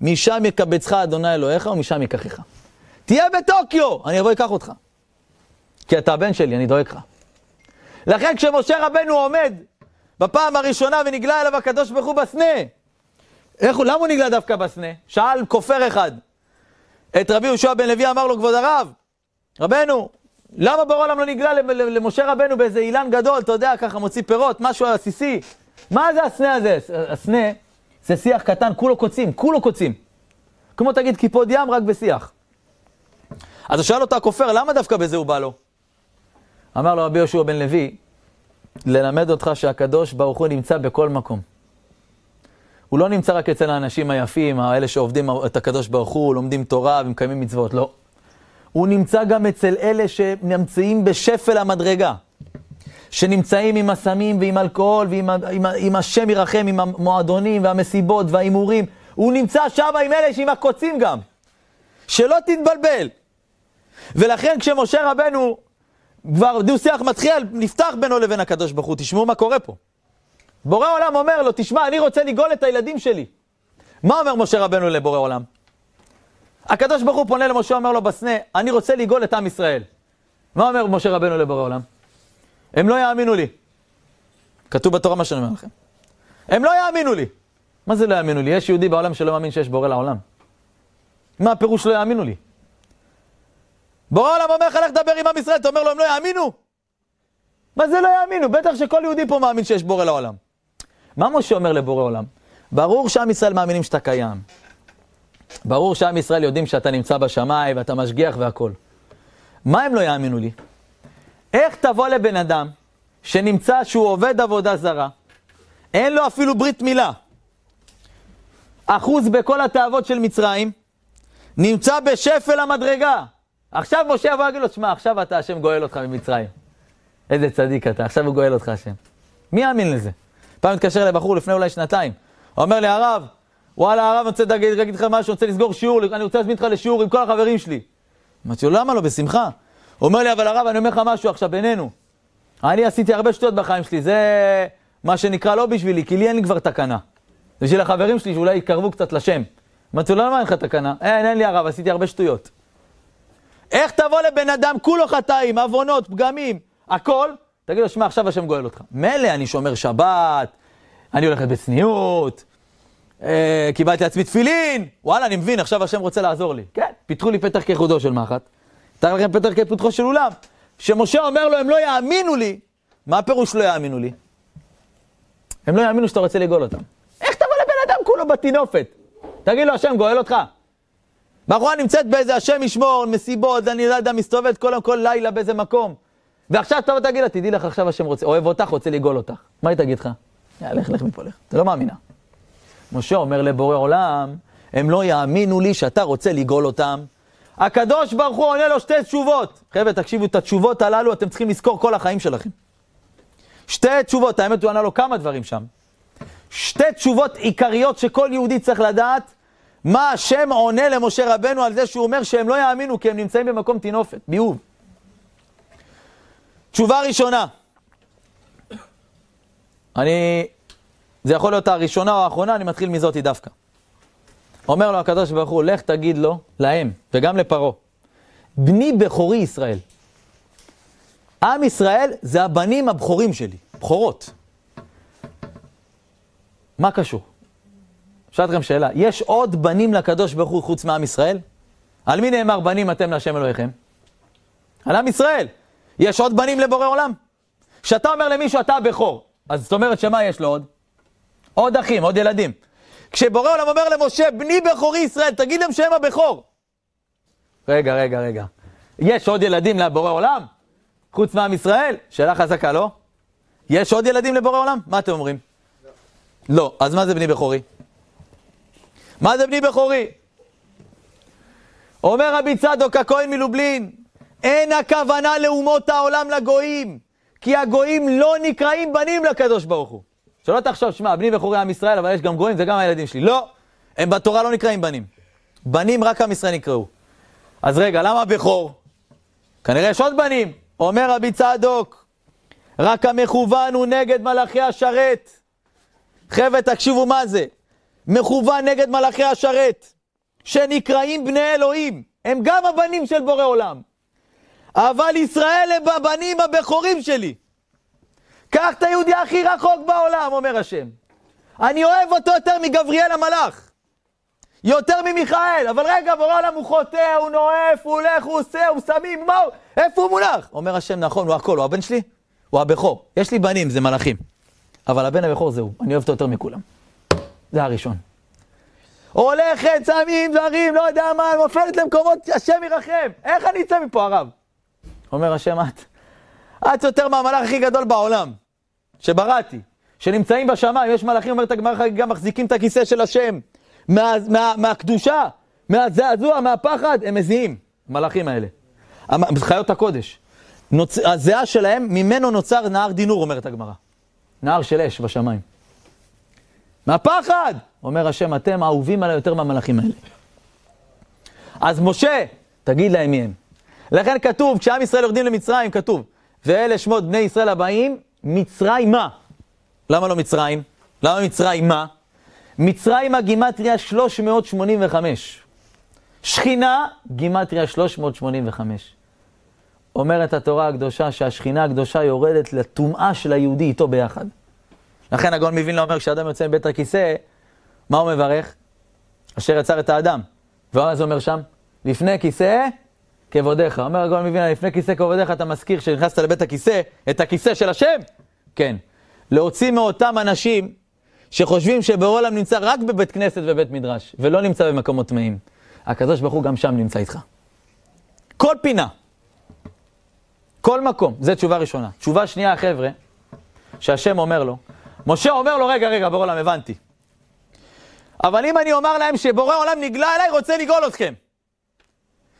משם יקבצך אדוני אלוהיך ומשם ייקחך. תהיה בטוקיו, אני אבוא אקח אותך. כי אתה הבן שלי, אני דואג לך. לכן כשמשה רבנו עומד בפעם הראשונה ונגלה אליו הקדוש ברוך הוא בסנה, איך הוא, למה הוא נגלה דווקא בסנה? שאל כופר אחד. את רבי יהושע בן לוי אמר לו, כבוד הרב, רבנו, למה ברור העולם לא נגלה למשה רבנו באיזה אילן גדול, אתה יודע, ככה מוציא פירות, משהו עסיסי? מה זה הסנה הזה? הסנה זה שיח קטן, כולו קוצים, כולו קוצים. כמו תגיד קיפוד ים, רק בשיח. אז הוא שאל אותו הכופר, למה דווקא בזה הוא בא לו? אמר לו רבי יהושע בן לוי, ללמד אותך שהקדוש ברוך הוא נמצא בכל מקום. הוא לא נמצא רק אצל האנשים היפים, האלה שעובדים את הקדוש ברוך הוא, לומדים תורה ומקיימים מצוות, לא. הוא נמצא גם אצל אלה שנמצאים בשפל המדרגה, שנמצאים עם הסמים ועם אלכוהול ועם עם, עם השם ירחם, עם המועדונים והמסיבות וההימורים. הוא נמצא שם עם אלה שעם הקוצים גם. שלא תתבלבל. ולכן כשמשה רבנו, כבר דו-שיח מתחיל, נפתח בינו לבין הקדוש ברוך הוא, תשמעו מה קורה פה. בורא עולם אומר לו, תשמע, אני רוצה לגאול את הילדים שלי. מה אומר משה רבנו לבורא עולם? הקדוש ברוך הוא פונה למשה, אומר לו בסנה, אני רוצה לגאול את עם ישראל. מה אומר משה רבנו לבורא עולם? הם לא יאמינו לי. כתוב בתורה מה שאני אומר לכם. הם לא יאמינו לי. מה זה לא יאמינו לי? יש יהודי בעולם שלא מאמין שיש בורא לעולם. מה הפירוש לא יאמינו לי? בורא עולם אומר לך, לך דבר עם עם ישראל, אתה אומר לו, הם לא יאמינו? מה זה לא יאמינו? בטח שכל יהודי פה מאמין שיש בורא לעולם. מה משה אומר לבורא עולם? ברור שעם ישראל מאמינים שאתה קיים. ברור שעם ישראל יודעים שאתה נמצא בשמיים ואתה משגיח והכול. מה הם לא יאמינו לי? איך תבוא לבן אדם שנמצא שהוא עובד עבודה זרה, אין לו אפילו ברית מילה, אחוז בכל התאוות של מצרים, נמצא בשפל המדרגה. עכשיו משה יבוא ויגיד לו, שמע, עכשיו אתה השם גואל אותך ממצרים. איזה צדיק אתה, עכשיו הוא גואל אותך השם. מי יאמין לזה? פעם התקשר לבחור לפני אולי שנתיים, הוא אומר לי, הרב, וואלה, הרב, אני רוצה להגיד לך משהו, אני רוצה לסגור שיעור, אני רוצה להזמין אותך לשיעור עם כל החברים שלי. אמרתי לו, למה לא? בשמחה. הוא אומר לי, אבל הרב, אני אומר לך משהו עכשיו בינינו. אני עשיתי הרבה שטויות בחיים שלי, זה מה שנקרא לא בשבילי, כי לי אין לי כבר תקנה. בשביל החברים שלי שאולי יתקרבו קצת לשם. אמרתי לו, למה אין לך תקנה? אין, אין לי הרב, עשיתי הרבה שטויות. איך תבוא לבן אדם, כולו חטאים, עוונות, פגמים, הכל, תגיד לו, שמע, עכשיו השם גואל אותך. מילא, אני שומר שבת, אני הולכת בצניעות, אה, קיבלתי לעצמי תפילין, וואלה, אני מבין, עכשיו השם רוצה לעזור לי. כן, פיתחו לי פתח כחודו של מחט, תאר לכם פתח כפותחו של אולם. שמשה אומר לו, הם לא יאמינו לי, מה הפירוש לא יאמינו לי? הם לא יאמינו שאתה רוצה לגאול אותם. איך תבוא לבן אדם כולו בטינופת? תגיד לו, השם גואל אותך. בחורה נמצאת באיזה השם ישמור, מסיבות, אני לא יודע, מסתובבת כל, כל לילה באיזה מקום. ועכשיו תבוא תגיד לה, תדעי לך, עכשיו השם רוצה, אוהב אותך, רוצה לגאול אותך. מה היא תגיד לך? יאללה, לך, לך מפה, לך. אתה לא מאמינה. משה אומר לבורא עולם, הם לא יאמינו לי שאתה רוצה לגאול אותם. הקדוש ברוך הוא עונה לו שתי תשובות. חבר'ה, תקשיבו, את התשובות הללו אתם צריכים לזכור כל החיים שלכם. שתי תשובות, האמת הוא ענה לו כמה דברים שם. שתי תשובות עיקריות שכל יהודי צריך לדעת, מה השם עונה למשה רבנו על זה שהוא אומר שהם לא יאמינו כי הם נמצאים במקום טינופת, ביוב. תשובה ראשונה, אני, זה יכול להיות הראשונה או האחרונה, אני מתחיל מזאתי דווקא. אומר לו הקדוש ברוך הוא, לך תגיד לו, להם, וגם לפרעה, בני בכורי ישראל. עם ישראל זה הבנים הבכורים שלי, בכורות. מה קשור? שאל אתכם שאלה, יש עוד בנים לקדוש ברוך הוא חוץ מעם ישראל? על מי נאמר בנים אתם להשם אלוהיכם? על עם ישראל. יש עוד בנים לבורא עולם? כשאתה אומר למישהו אתה הבכור, אז זאת אומרת שמה יש לו עוד? עוד אחים, עוד ילדים. כשבורא עולם אומר למשה, בני בכורי ישראל, תגיד להם שהם הבכור. רגע, רגע, רגע. יש עוד ילדים לבורא עולם? חוץ מעם ישראל? שאלה חזקה, לא? יש עוד ילדים לבורא עולם? מה אתם אומרים? לא. לא. אז מה זה בני בכורי? מה זה בני בכורי? אומר רבי צדוק הכהן מלובלין, אין הכוונה לאומות העולם לגויים, כי הגויים לא נקראים בנים לקדוש ברוך הוא. שלא תחשוב, שמע, בני בכורי עם ישראל, אבל יש גם גויים, זה גם הילדים שלי. לא, הם בתורה לא נקראים בנים. בנים רק עם ישראל נקראו. אז רגע, למה בכור? כנראה יש עוד בנים. אומר רבי צדוק, רק המכוון הוא נגד מלאכי השרת. חבר'ה, תקשיבו מה זה. מכוון נגד מלאכי השרת, שנקראים בני אלוהים. הם גם הבנים של בורא עולם. אבל ישראל הם הבנים הבכורים שלי. קח את היהודי הכי רחוק בעולם, אומר השם. אני אוהב אותו יותר מגבריאל המלאך. יותר ממיכאל, אבל רגע, בורא עולם הוא חוטא, הוא נואף, הוא הולך, הוא עושה, הוא סמים, מה הוא? איפה הוא מונח? אומר השם, נכון, הוא הכל, הוא הבן שלי, הוא הבכור. יש לי בנים, זה מלאכים. אבל הבן הבכור זה הוא, אני אוהב אותו יותר מכולם. זה הראשון. הולכת, סמים, דברים, לא יודע מה, נופלת למקומות, השם ירחם. איך אני אצא מפה, הרב? אומר השם, את, את יותר מהמלאך הכי גדול בעולם, שבראתי, שנמצאים בשמיים, יש מלאכים, אומרת הגמרא, גם מחזיקים את הכיסא של השם. מה, מה, מהקדושה, מהזעזוע, מהפחד, הם מזיעים, המלאכים האלה. חיות הקודש. נוצ... הזיעה שלהם, ממנו נוצר נהר דינור, אומרת הגמרא. נהר של אש בשמיים. מהפחד! אומר השם, אתם אהובים עליי יותר מהמלאכים האלה. אז משה, תגיד להם מי הם. לכן כתוב, כשעם ישראל יורדים למצרים, כתוב, ואלה שמות בני ישראל הבאים, מצרים מה? למה לא מצרים? למה מצרים מה? מצרים הגימטריה 385. שכינה, גימטריה 385. אומרת התורה הקדושה שהשכינה הקדושה יורדת לטומאה של היהודי איתו ביחד. לכן הגאון מווילנה אומר, כשאדם יוצא מבית הכיסא, מה הוא מברך? אשר יצר את האדם. ואז הוא אומר שם, לפני כיסא כבודיך. אומר הגאון מווילנה, לפני כיסא כבודיך אתה מזכיר שנכנסת לבית הכיסא, את הכיסא של השם? כן. להוציא מאותם אנשים שחושבים שבעולם נמצא רק בבית כנסת ובית מדרש, ולא נמצא במקומות טמאים. הקדוש ברוך הוא גם שם נמצא איתך. כל פינה. כל מקום. זו תשובה ראשונה. תשובה שנייה, חבר'ה, שהשם אומר לו, משה אומר לו, רגע, רגע, בורא עולם, הבנתי. אבל אם אני אומר להם שבורא עולם נגלה אליי, רוצה לגאול אתכם.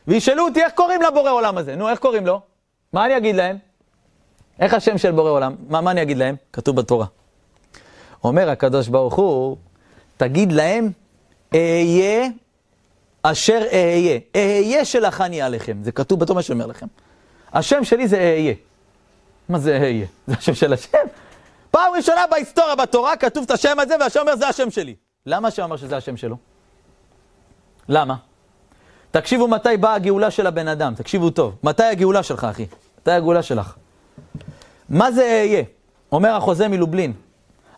וישאלו אותי, איך קוראים לבורא עולם הזה? נו, איך קוראים לו? מה אני אגיד להם? איך השם של בורא עולם? מה, מה אני אגיד להם? כתוב בתורה. אומר הקדוש ברוך הוא, תגיד להם, אהיה אשר אהיה. אהיה שלחני עליכם. זה כתוב בתורה שאומר לכם. השם שלי זה אהיה. מה זה אהיה? זה השם של השם? פעם ראשונה בהיסטוריה בתורה כתוב את השם הזה, והשם אומר זה השם שלי. למה השם אומר שזה השם שלו? למה? תקשיבו מתי באה הגאולה של הבן אדם, תקשיבו טוב. מתי הגאולה שלך, אחי? מתי הגאולה שלך? מה זה אהיה? אומר החוזה מלובלין.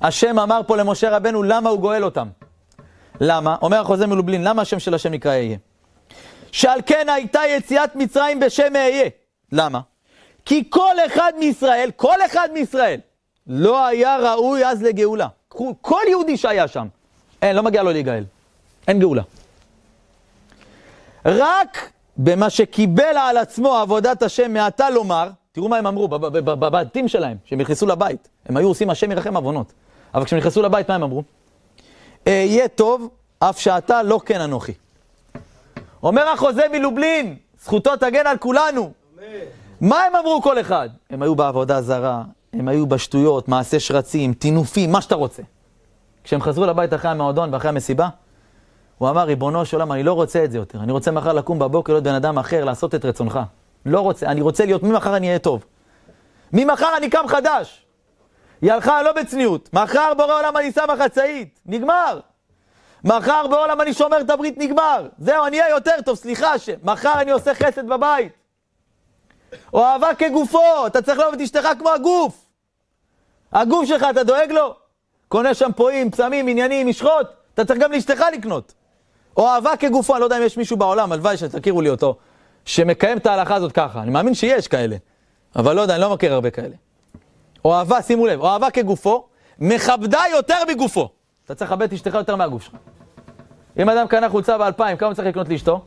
השם אמר פה למשה רבנו למה הוא גואל אותם. למה? אומר החוזה מלובלין, למה השם של השם נקרא אהיה? שעל כן הייתה יציאת מצרים בשם אהיה. למה? כי כל אחד מישראל, כל אחד מישראל, לא היה ראוי אז לגאולה. כל יהודי שהיה שם, אין, לא מגיע לו להיגאל. אין גאולה. רק במה שקיבל על עצמו עבודת השם מעתה לומר, תראו מה הם אמרו בבתים שלהם, כשהם נכנסו לבית. הם היו עושים השם ירחם עוונות. אבל כשהם נכנסו לבית, מה הם אמרו? אהיה טוב, אף שאתה לא כן אנוכי. אומר החוזה מלובלין, זכותו תגן על כולנו. מה הם אמרו כל אחד? הם היו בעבודה זרה, הם היו בשטויות, מעשה שרצים, טינופים, מה שאתה רוצה. כשהם חזרו לבית אחרי המועדון ואחרי המסיבה, הוא אמר, ריבונו של עולם, אני לא רוצה את זה יותר. אני רוצה מחר לקום בבוקר, להיות בן אדם אחר, לעשות את רצונך. לא רוצה, אני רוצה להיות, ממחר אני אהיה טוב. ממחר אני קם חדש. היא הלכה לא בצניעות. מחר בורא עולם אני שם החצאית. נגמר. מחר בעולם אני שומר את הברית, נגמר. זהו, אני אהיה יותר טוב, סליחה השם. מחר אני עושה חסד בבית. או אהבה כגופו, אתה צריך לאהוב את אשתך כמו הגוף. הגוף שלך, אתה דואג לו? קונה שמפואים, פסמים, עניינים, משחות, אתה צריך גם לאשתך לקנות. או אהבה כגופו, אני לא יודע אם יש מישהו בעולם, הלוואי שתכירו לי אותו, שמקיים את ההלכה הזאת ככה. אני מאמין שיש כאלה, אבל לא יודע, אני לא מכיר הרבה כאלה. או אהבה, שימו לב, או אהבה כגופו, מכבדה יותר מגופו. אתה צריך לכבד את אשתך יותר מהגוף שלך. אם אדם קנה חולצה באלפיים, כמה צריך לקנות לאשתו?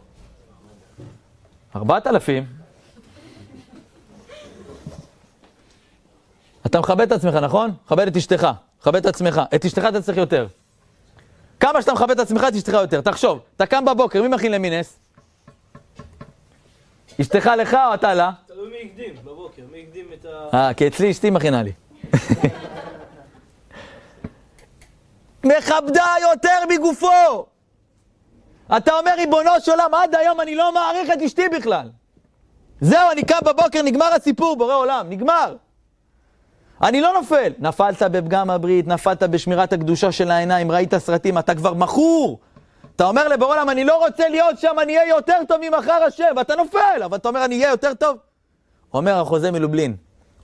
4,000. אתה מכבד את עצמך, נכון? מכבד את אשתך, מכבד את עצמך. את אשתך אתה צריך יותר. כמה שאתה מכבד את עצמך, את אשתך יותר. תחשוב, אתה קם בבוקר, מי מכין למי נס? אשתך לך או אתה לה? תלוי מי הקדים בבוקר, מי הקדים את ה... אה, כי אצלי אשתי מכינה לי. מכבדה יותר מגופו. אתה אומר, ריבונו של עולם, עד היום אני לא מעריך את אשתי בכלל. זהו, אני קם בבוקר, נגמר הסיפור, בורא עולם, נגמר. אני לא נופל. נפלת בפגם הברית, נפלת בשמירת הקדושה של העיניים, ראית סרטים, אתה כבר מכור. אתה אומר לבורא עולם, אני לא רוצה להיות שם, אני אהיה יותר טוב ממחר השם, ואתה נופל, אבל אתה אומר, אני אהיה יותר טוב. אומר החוזה מלובלין,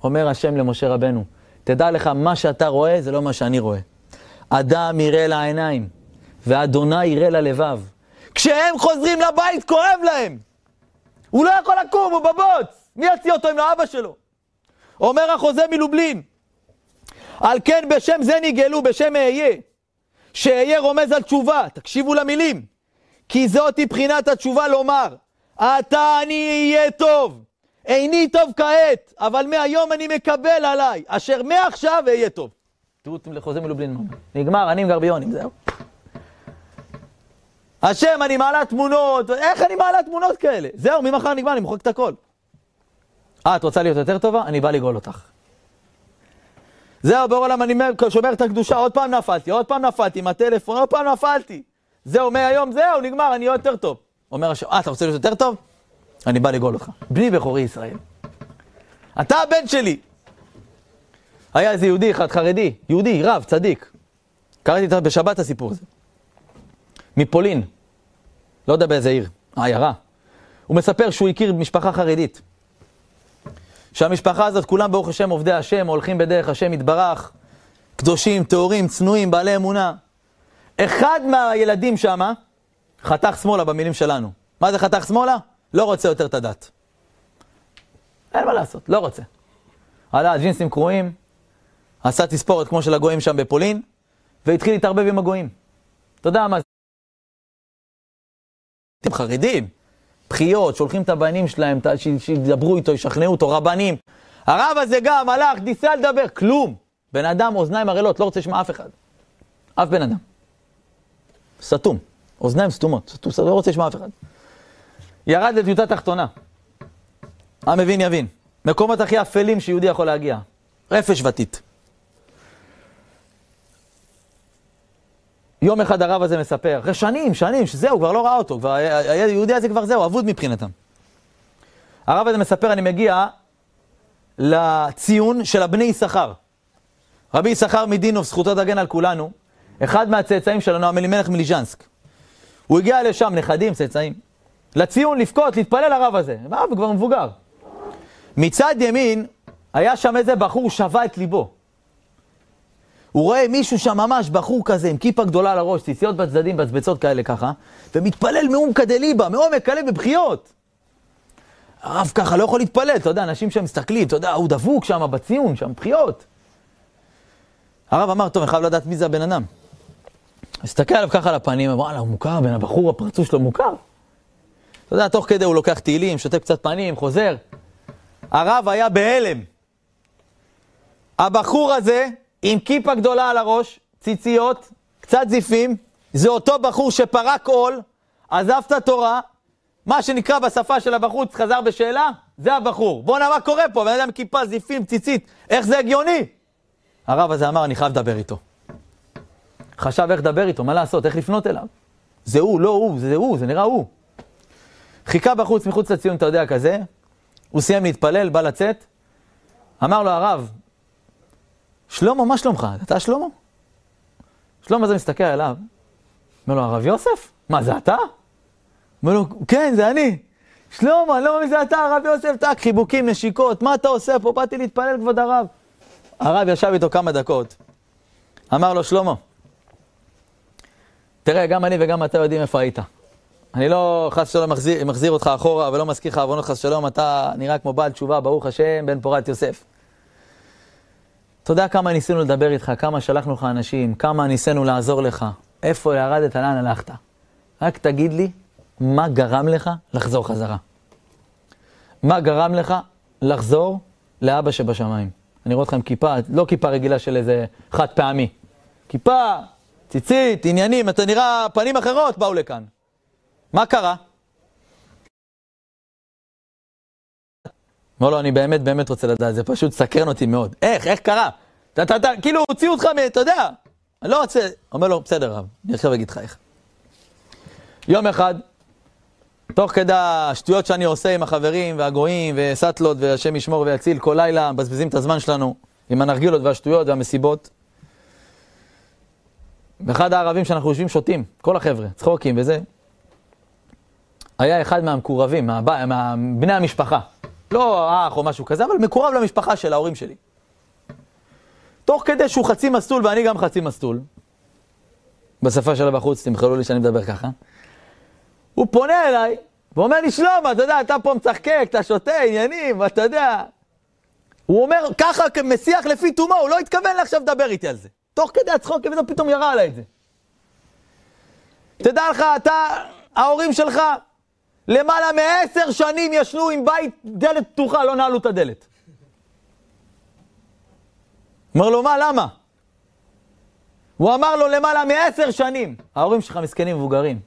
אומר השם למשה רבנו, תדע לך, מה שאתה רואה זה לא מה שאני רואה. אדם יראה לעיניים, ואדוני יראה ללבב. כשהם חוזרים לבית, כואב להם. הוא לא יכול לקום, הוא בבוץ. מי יוציא אותו עם לאבא שלו? אומר החוזה מלובלין, על כן בשם זה נגאלו, בשם אהיה. שאהיה רומז על תשובה, תקשיבו למילים. כי זאת היא בחינת התשובה לומר, עתה אני אהיה טוב, איני טוב כעת, אבל מהיום אני מקבל עליי, אשר מעכשיו אהיה טוב. תראו לחוזה מלובלין, נגמר, אני עם גרביונים, זהו. השם, אני מעלה תמונות, איך אני מעלה תמונות כאלה? זהו, ממחר נגמר, אני מוחק את הכל. אה, את רוצה להיות יותר טובה? אני בא לגאול אותך. זהו, בור עולם, אני שומר את הקדושה, עוד פעם נפלתי, עוד פעם נפלתי עם הטלפון, עוד פעם נפלתי. זהו, מהיום, זהו, נגמר, אני אהיה יותר טוב. אומר השם, אה, אתה רוצה להיות יותר טוב? אני בא לגאול אותך. בני בכורי ישראל. אתה הבן שלי. היה איזה יהודי אחד, חרדי, יהודי, רב, צדיק. קראתי בשבת הסיפור הזה. מפולין, לא יודע באיזה עיר, עיירה. הוא מספר שהוא הכיר משפחה חרדית. שהמשפחה הזאת, כולם ברוך השם עובדי השם, הולכים בדרך השם יתברך, קדושים, טהורים, צנועים, בעלי אמונה. אחד מהילדים שמה חתך שמאלה במילים שלנו. מה זה חתך שמאלה? לא רוצה יותר את הדת. אין מה לעשות, לא רוצה. עלה ג'ינסים קרועים, עשה תספורת כמו של הגויים שם בפולין, והתחיל להתערבב עם הגויים. אתה יודע מה זה? חרדים, בחיות, שולחים את הבנים שלהם, שידברו איתו, ישכנעו אותו, רבנים. הרב הזה גם הלך, ניסה לדבר, כלום. בן אדם, אוזניים ערלות, לא רוצה לשמוע אף אחד. אף בן אדם. סתום, אוזניים סתומות, סתום, לא רוצה לשמוע אף אחד. ירד לטיוטה תחתונה. המבין יבין. מקומות הכי אפלים שיהודי יכול להגיע. רפש ותית. יום אחד הרב הזה מספר, אחרי שנים, שנים, שזהו, כבר לא ראה אותו, כבר היהודי הזה כבר זהו, אבוד מבחינתם. הרב הזה מספר, אני מגיע לציון של הבני יששכר. רבי יששכר מדינוב, זכותו תגן על כולנו, אחד מהצאצאים שלנו, המלימלך מליז'נסק. הוא הגיע לשם, נכדים, צאצאים, לציון, לבכות, להתפלל לרב הזה. הרב כבר מבוגר. מצד ימין, היה שם איזה בחור שבה את ליבו. הוא רואה מישהו שם ממש, בחור כזה, עם כיפה גדולה על הראש, ציציות בצדדים, בצבצות כאלה ככה, ומתפלל מעומקא דליבה, מעומק הלב בבכיות. הרב ככה לא יכול להתפלל, אתה יודע, אנשים שם מסתכלים, אתה יודע, הוא דבוק שם בציון, שם בחיות. הרב אמר, טוב, אני חייב לדעת מי זה הבן אדם. הסתכל עליו ככה על הפנים, אמר, וואלה, הוא מוכר, בן הבחור, הפרצוף שלו מוכר. אתה יודע, תוך כדי הוא לוקח תהילים, שותה קצת פנים, חוזר. הרב היה בהלם. הבחור הזה, עם כיפה גדולה על הראש, ציציות, קצת זיפים, זה אותו בחור שפרק עול, עזב את התורה, מה שנקרא בשפה של הבחוץ, חזר בשאלה, זה הבחור. בואנה, מה קורה פה? בן אדם כיפה, זיפים, ציצית, איך זה הגיוני? הרב הזה אמר, אני חייב לדבר איתו. חשב איך לדבר איתו, מה לעשות, איך לפנות אליו. זה הוא, לא הוא, זה הוא, זה נראה הוא. חיכה בחוץ, מחוץ לציון, אתה יודע, כזה, הוא סיים להתפלל, בא לצאת, אמר לו הרב, שלמה, מה שלומך? אתה שלמה? שלמה זה מסתכל עליו, אומר לו, הרב יוסף? מה, זה אתה? אומר לו, כן, זה אני. שלמה, לא מאמין שזה אתה, הרב יוסף, טק, חיבוקים, נשיקות, מה אתה עושה פה? באתי להתפלל, כבוד הרב. הרב ישב איתו כמה דקות, אמר לו, שלמה, תראה, גם אני וגם אתה יודעים איפה היית. אני לא חס ושלום מחזיר, מחזיר אותך אחורה ולא מזכיר לך עוונות חס ושלום, אתה נראה כמו בעל תשובה, ברוך השם, בן פורת יוסף. אתה יודע כמה ניסינו לדבר איתך, כמה שלחנו לך אנשים, כמה ניסינו לעזור לך, איפה ירדת, לאן הלכת. רק תגיד לי, מה גרם לך לחזור חזרה? מה גרם לך לחזור לאבא שבשמיים? אני רואה אותך עם כיפה, לא כיפה רגילה של איזה חד פעמי. כיפה, ציצית, עניינים, אתה נראה, פנים אחרות באו לכאן. מה קרה? אמר לו, אני באמת באמת רוצה לדעת, זה פשוט סקרן אותי מאוד. איך, איך קרה? אתה, אתה, אתה, כאילו, הוציאו אותך, אתה יודע, אני לא רוצה... אומר לו, בסדר, רב, אני עכשיו אגיד לך איך. יום אחד, תוך כדי השטויות שאני עושה עם החברים והגויים וסטלות והשם ישמור ויציל כל לילה, מבזבזים את הזמן שלנו עם הנרגילות והשטויות והמסיבות. ואחד הערבים שאנחנו יושבים שותים, כל החבר'ה, צחוקים וזה, היה אחד מהמקורבים, מהבא, מבני המשפחה. לא אח או משהו כזה, אבל מקורב למשפחה של ההורים שלי. תוך כדי שהוא חצי מסלול ואני גם חצי מסלול, בשפה של הבחוץ, תמחלו לי שאני מדבר ככה, הוא פונה אליי ואומר לי, שלמה, אתה יודע, אתה פה מצחקק, אתה שותה עניינים, אתה יודע. הוא אומר, ככה מסיח לפי תומו, הוא לא התכוון לעכשיו לדבר איתי על זה. תוך כדי הצחוק, פתאום ירה עליי את זה. תדע לך, אתה, ההורים שלך, למעלה מעשר שנים ישנו עם בית, דלת פתוחה, לא נעלו את הדלת. אומר לו, מה, למה? הוא אמר לו, למעלה מעשר שנים. ההורים שלך מסכנים מבוגרים.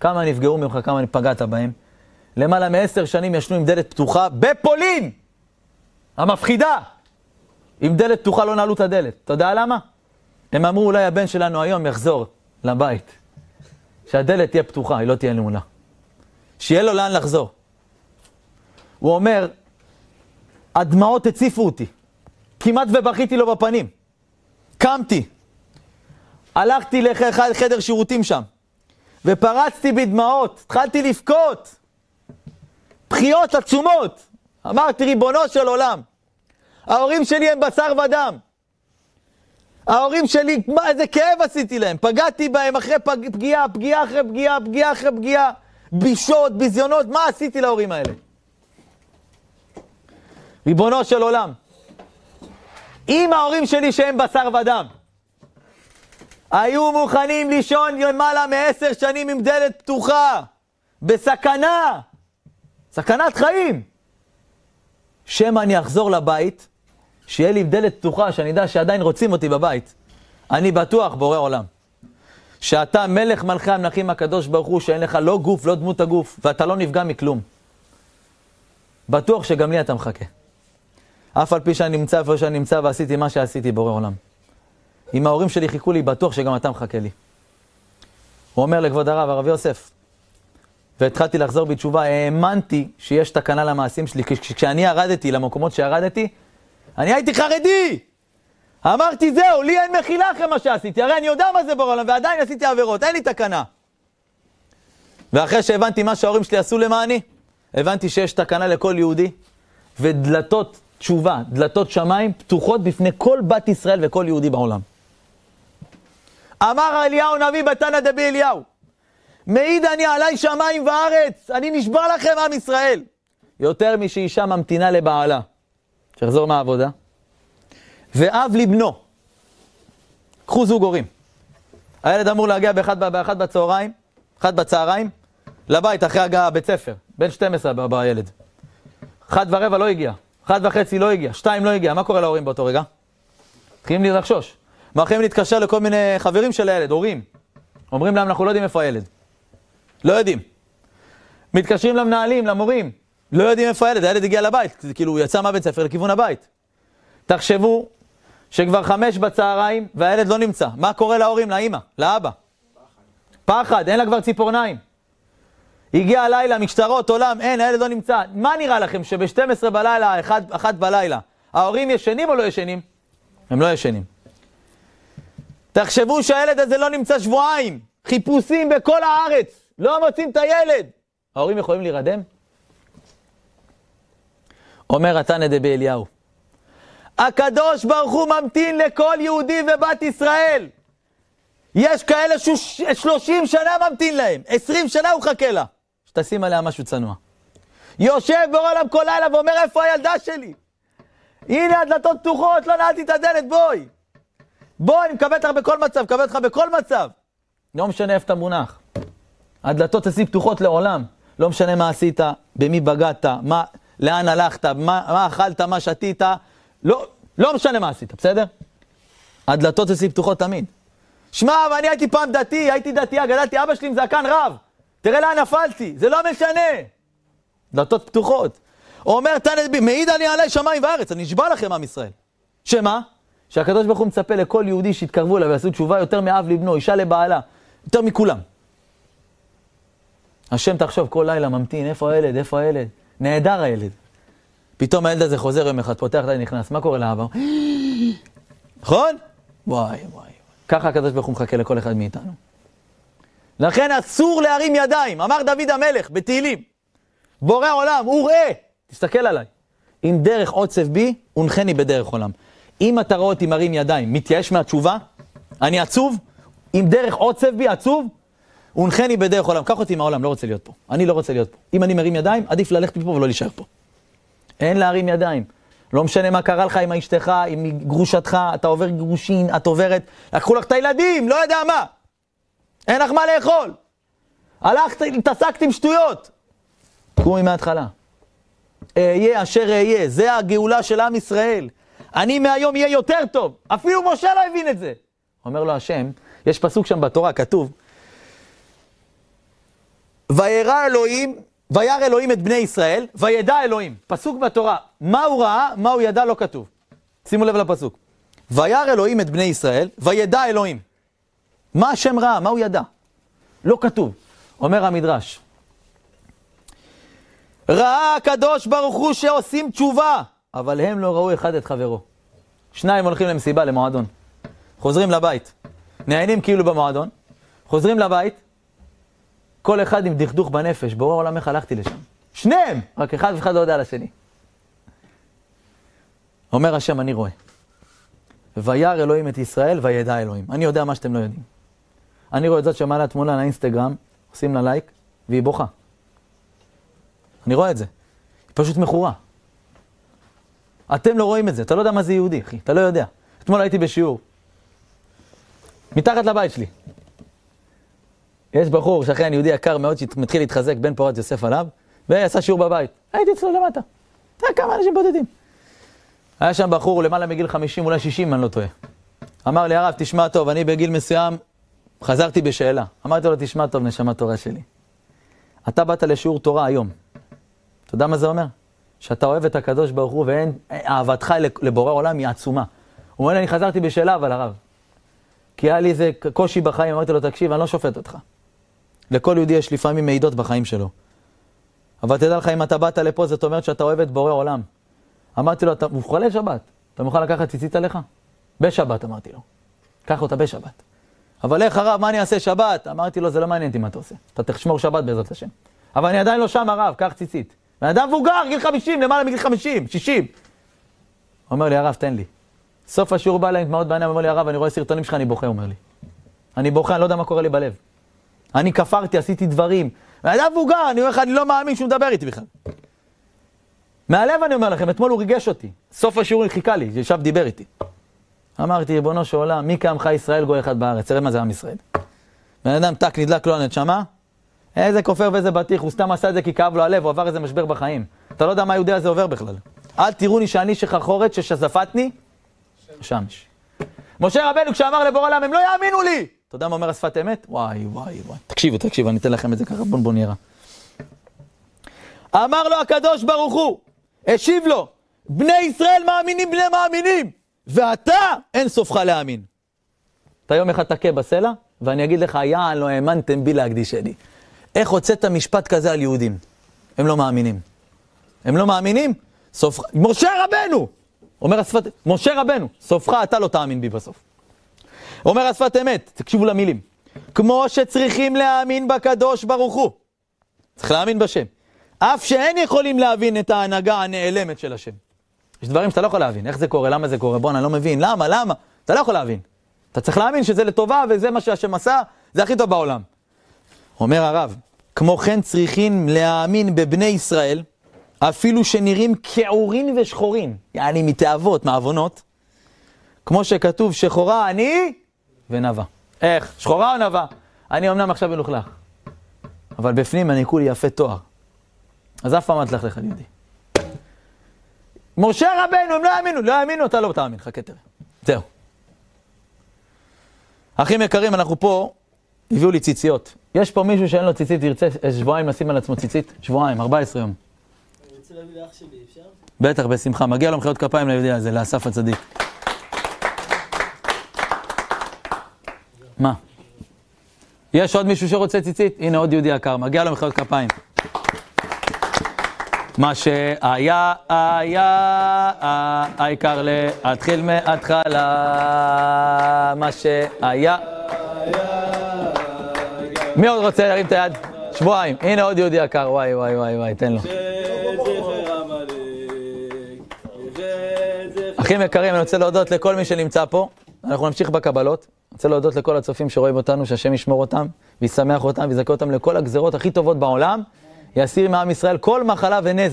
כמה נפגעו ממך, כמה פגעת בהם. למעלה מעשר שנים ישנו עם דלת פתוחה בפולין! המפחידה! עם דלת פתוחה לא נעלו את הדלת. אתה יודע למה? הם אמרו, אולי הבן שלנו היום יחזור לבית. שהדלת תהיה פתוחה, היא לא תהיה נעולה. שיהיה לו לאן לחזור. הוא אומר, הדמעות הציפו אותי. כמעט ובכיתי לו בפנים. קמתי. הלכתי לחדר שירותים שם, ופרצתי בדמעות, התחלתי לבכות. בחיות עצומות. אמרתי, ריבונו של עולם, ההורים שלי הם בשר ודם. ההורים שלי, מה, איזה כאב עשיתי להם. פגעתי בהם אחרי פג, פגיעה, פגיעה אחרי פגיעה, פגיעה אחרי פגיעה. בישות, ביזיונות, מה עשיתי להורים האלה? ריבונו של עולם, אם ההורים שלי שהם בשר ודם, היו מוכנים לישון למעלה מעשר שנים עם דלת פתוחה, בסכנה, סכנת חיים, שמא אני אחזור לבית, שיהיה לי דלת פתוחה, שאני אדע שעדיין רוצים אותי בבית. אני בטוח, בורא עולם. שאתה מלך מלכי המלכים הקדוש ברוך הוא, שאין לך לא גוף, לא דמות הגוף, ואתה לא נפגע מכלום. בטוח שגם לי אתה מחכה. אף על פי שאני נמצא איפה שאני נמצא ועשיתי מה שעשיתי, בורא עולם. אם ההורים שלי חיכו לי, בטוח שגם אתה מחכה לי. הוא אומר לכבוד הרב, הרב יוסף, והתחלתי לחזור בתשובה, האמנתי שיש תקנה למעשים שלי, כשאני ירדתי למקומות שירדתי, אני הייתי חרדי! אמרתי, זהו, לי אין מחילה אחרי מה שעשיתי, הרי אני יודע מה זה בעולם, ועדיין עשיתי עבירות, אין לי תקנה. ואחרי שהבנתי מה שההורים שלי עשו למעני, הבנתי שיש תקנה לכל יהודי, ודלתות תשובה, דלתות שמיים, פתוחות בפני כל בת ישראל וכל יהודי בעולם. אמר אליהו נביא בתנא דבי אליהו, מעיד אני עלי שמיים וארץ, אני נשבע לכם עם ישראל. יותר משאישה ממתינה לבעלה, שיחזור מהעבודה, ואב לבנו. קחו זוג הורים. הילד אמור להגיע באחד, באחד בצהריים, אחת בצהריים, לבית אחרי הגעה בית ספר, בן 12 בילד. אחת ורבע לא הגיע, אחת וחצי לא הגיע, שתיים לא הגיע, מה קורה להורים באותו רגע? מתחילים לחשוש. מתחילים להתקשר לכל מיני חברים של הילד, הורים. אומרים להם, אנחנו לא יודעים איפה הילד. לא יודעים. מתקשרים למנהלים, למורים, לא יודעים איפה הילד, הילד הגיע לבית, כאילו הוא יצא מהבית ספר לכיוון הבית. תחשבו שכבר חמש בצהריים והילד לא נמצא. מה קורה להורים, לאימא, לאבא? פחד. פחד, אין לה כבר ציפורניים. הגיע הלילה, משטרות, עולם, אין, הילד לא נמצא. מה נראה לכם שב-12 בלילה, 1 בלילה, ההורים ישנים או לא ישנים? הם לא ישנים. תחשבו שהילד הזה לא נמצא שבועיים, חיפושים בכל הארץ, לא מוצאים את הילד. ההורים יכולים להירדם? אומר התנא דבי אליהו, הקדוש ברוך הוא ממתין לכל יהודי ובת ישראל. יש כאלה שהוא שלושים שנה ממתין להם, עשרים שנה הוא חכה לה. שתשים עליה משהו צנוע. יושב בעולם כל לילה ואומר, איפה הילדה שלי? הנה הדלתות פתוחות, לא נעלתי את הדלת, בואי. בואי, אני מקבל אותך בכל מצב, מקבל אותך בכל מצב. לא משנה איפה אתה מונח. הדלתות אצלי פתוחות לעולם. לא משנה מה עשית, במי בגדת, מה, לאן הלכת, מה, מה אכלת, מה שתית, לא, לא משנה מה עשית, בסדר? הדלתות אצלי פתוחות תמיד. שמע, ואני הייתי פעם דתי, הייתי דתייה, גדלתי, אבא שלי עם זקן רב. תראה לאן נפלתי, זה לא משנה. דלתות פתוחות. אומר תנא מעיד אני עלי שמיים וארץ, אני נשבע לכם עם ישראל. שמה? שהקדוש ברוך הוא מצפה לכל יהודי שיתקרבו אליו ויעשו תשובה יותר מאב לבנו, אישה לבעלה, יותר מכולם. השם תחשוב כל לילה ממתין, איפה הילד, איפה הילד? נהדר הילד. פתאום הילד הזה חוזר יום אחד, פותח את נכנס, מה קורה לאבא? נכון? וואי וואי. ככה הקדוש ברוך הוא מחכה לכל אחד מאיתנו. לכן אסור להרים ידיים. אמר דוד המלך בתהילים, בורא עולם, וראה, תסתכל עליי. אם דרך עוצב בי, הונחני בדרך עולם. אם אתה רואה אותי מרים ידיים, מתייאש מהתשובה, אני עצוב, אם דרך עוצב בי עצוב, הונחני בדרך עולם. קח אותי מהעולם, לא רוצה להיות פה. אני לא רוצה להיות פה. אם אני מרים ידיים, עדיף ללכת מפה ולא להישאר פה. אין להרים ידיים. לא משנה מה קרה לך עם אשתך, עם גרושתך, אתה עובר גירושין, את עוברת, לקחו לך את הילדים, לא יודע מה. אין לך מה לאכול. הלכת, התעסקת עם שטויות. קומי מההתחלה. אהיה אשר אהיה, זה הגאולה של עם ישראל. אני מהיום אהיה יותר טוב. אפילו משה לא הבין את זה. אומר לו השם, יש פסוק שם בתורה, כתוב, וירא אלוהים, וירא אלוהים את בני ישראל, וידע אלוהים. פסוק בתורה. מה הוא ראה, מה הוא ידע, לא כתוב. שימו לב לפסוק. וירא אלוהים את בני ישראל, וידע אלוהים. מה השם ראה? מה הוא ידע? לא כתוב. אומר המדרש, ראה הקדוש ברוך הוא שעושים תשובה, אבל הם לא ראו אחד את חברו. שניים הולכים למסיבה, למועדון. חוזרים לבית. נהנים כאילו במועדון, חוזרים לבית, כל אחד עם דכדוך בנפש, ברור העולם איך הלכתי לשם. שניהם! רק אחד ואחד לא יודע על השני. אומר השם, אני רואה. וירא אלוהים את ישראל, וידע אלוהים. אני יודע מה שאתם לא יודעים. אני רואה את זאת שמעלה תמונה לאינסטגרם, עושים לה לייק, והיא בוכה. אני רואה את זה. היא פשוט מכורה. אתם לא רואים את זה, אתה לא יודע מה זה יהודי, אחי, אתה לא יודע. אתמול הייתי בשיעור. מתחת לבית שלי. יש בחור, שכן יהודי יקר מאוד, שמתחיל להתחזק, בן פורת יוסף עליו, ועשה שיעור בבית. הייתי אצלו למטה. אתה יודע כמה אנשים בודדים. היה שם בחור למעלה מגיל 50, אולי 60, אם אני לא טועה. אמר לי, הרב, תשמע טוב, אני בגיל מסוים חזרתי בשאלה. אמרתי לו, תשמע טוב, נשמה תורה שלי. אתה באת לשיעור תורה היום. אתה יודע מה זה אומר? שאתה אוהב את הקדוש ברוך הוא ואין, אהבתך לבורא עולם היא עצומה. הוא אומר לי, אני חזרתי בשאלה, אבל הרב. כי היה לי איזה קושי בחיים, אמרתי לו, תקשיב, אני לא שופט אותך. לכל יהודי יש לפעמים מעידות בחיים שלו. אבל תדע לך, אם אתה באת לפה, זאת אומרת שאתה אוהב את בורא עולם. אמרתי לו, הוא חולה שבת, אתה מוכן לקחת ציצית עליך? בשבת, אמרתי לו. קח אותה בשבת. אבל איך הרב, מה אני אעשה שבת? אמרתי לו, זה לא מעניין אותי מה אתה עושה. אתה תשמור שבת בעזרת השם. אבל אני עדיין לא שם, הרב, קח ציצית. בן אדם מבוגר, גיל 50, למעלה מגיל 50, 60. אומר לי, הרב, תן לי. סוף השיעור בא אליי עם דמעות בעיניים, אומר לי, הרב, אני רואה סרטונים שלך, אני בוכה, אומר לי. אני בוכה, אני לא יודע מה קורה לי בלב. אני כפרתי, עשיתי דברים. ואדם מבוגר, אני אומר לך, אני לא מאמין שהוא מדבר איתי בכלל. מהלב אני אומר לכם, אתמול הוא ריגש אותי. סוף השיעור חיכה לי, ישב דיבר איתי. אמרתי, ריבונו של עולם, מי כעמך ישראל גוי אחד בארץ? תראה מה זה עם ישראל. בן אדם טק, נדלק לו הנשמה, איזה כופר ואיזה בטיח, הוא סתם עשה את זה כי כאב לו הלב, הוא עבר איזה משבר בחיים. אתה לא יודע מה היהודי הזה עובר בכלל. אל תראוני שאני שחרחורת ששזפתני, שמש. משה רבנו כשאמר לבורא הם לא יאמינו לי! אתה יודע מה אומר השפת אמת? וואי, וואי, וואי. תקשיבו, תקשיבו, אני אתן לכם את זה ככה, נראה. אמר לו הקדוש ברוך הוא, השיב לו, בני ישראל מאמינים בני מאמינים, ואתה אין סופך להאמין. אתה יום אחד תכה בסלע, ואני אגיד לך, יען לא האמנתם בי להקדישני. איך הוצאת משפט כזה על יהודים? הם לא מאמינים. הם לא מאמינים? סוף... משה רבנו! אומר השפת... משה רבנו, סופך אתה לא תאמין בי בסוף. אומר השפת אמת, תקשיבו למילים. כמו שצריכים להאמין בקדוש ברוך הוא. צריך להאמין בשם. אף שאין יכולים להבין את ההנהגה הנעלמת של השם. יש דברים שאתה לא יכול להבין, איך זה קורה, למה זה קורה, בואנה, לא מבין, למה, למה? אתה לא יכול להבין. אתה צריך להאמין שזה לטובה וזה מה שהשם עשה, זה הכי טוב בעולם. אומר הרב, כמו כן צריכים להאמין בבני ישראל, אפילו שנראים כעורין ושחורין, יעני מתאוות, מעוונות, כמו שכתוב, שחורה אני ונבה. איך? שחורה או נבה? אני אמנם עכשיו מלוכלך, אבל בפנים אני כולי יפה תואר. אז אף פעם אל תלך לך ליהודי. משה רבנו, הם לא האמינו, לא האמינו, אתה לא תאמין, חכה תראה. זהו. אחים יקרים, אנחנו פה, הביאו לי ציציות. יש פה מישהו שאין לו ציצית, ירצה שבועיים לשים על עצמו ציצית? שבועיים, 14 יום. אני רוצה להביא לאח שלי, אפשר? בטח, בשמחה. מגיע לו מחיאות כפיים ליהודי הזה, לאסף הצדיק. מה? יש עוד מישהו שרוצה ציצית? הנה עוד יהודי יקר, מגיע לו מחיאות כפיים. מה שהיה, היה, העיקר להתחיל מההתחלה. מה שהיה. מי עוד רוצה להרים את היד? שבועיים. הנה עוד יהודי יקר, וואי, וואי, וואי, וואי, תן לו. אחים יקרים, אני רוצה להודות לכל מי שנמצא פה. אנחנו נמשיך בקבלות. רוצה להודות לכל הצופים שרואים אותנו, שהשם ישמור אותם, וישמח אותם, ויזכה אותם לכל הגזרות הכי טובות בעולם. יסיר מעם ישראל כל מחלה ונזק.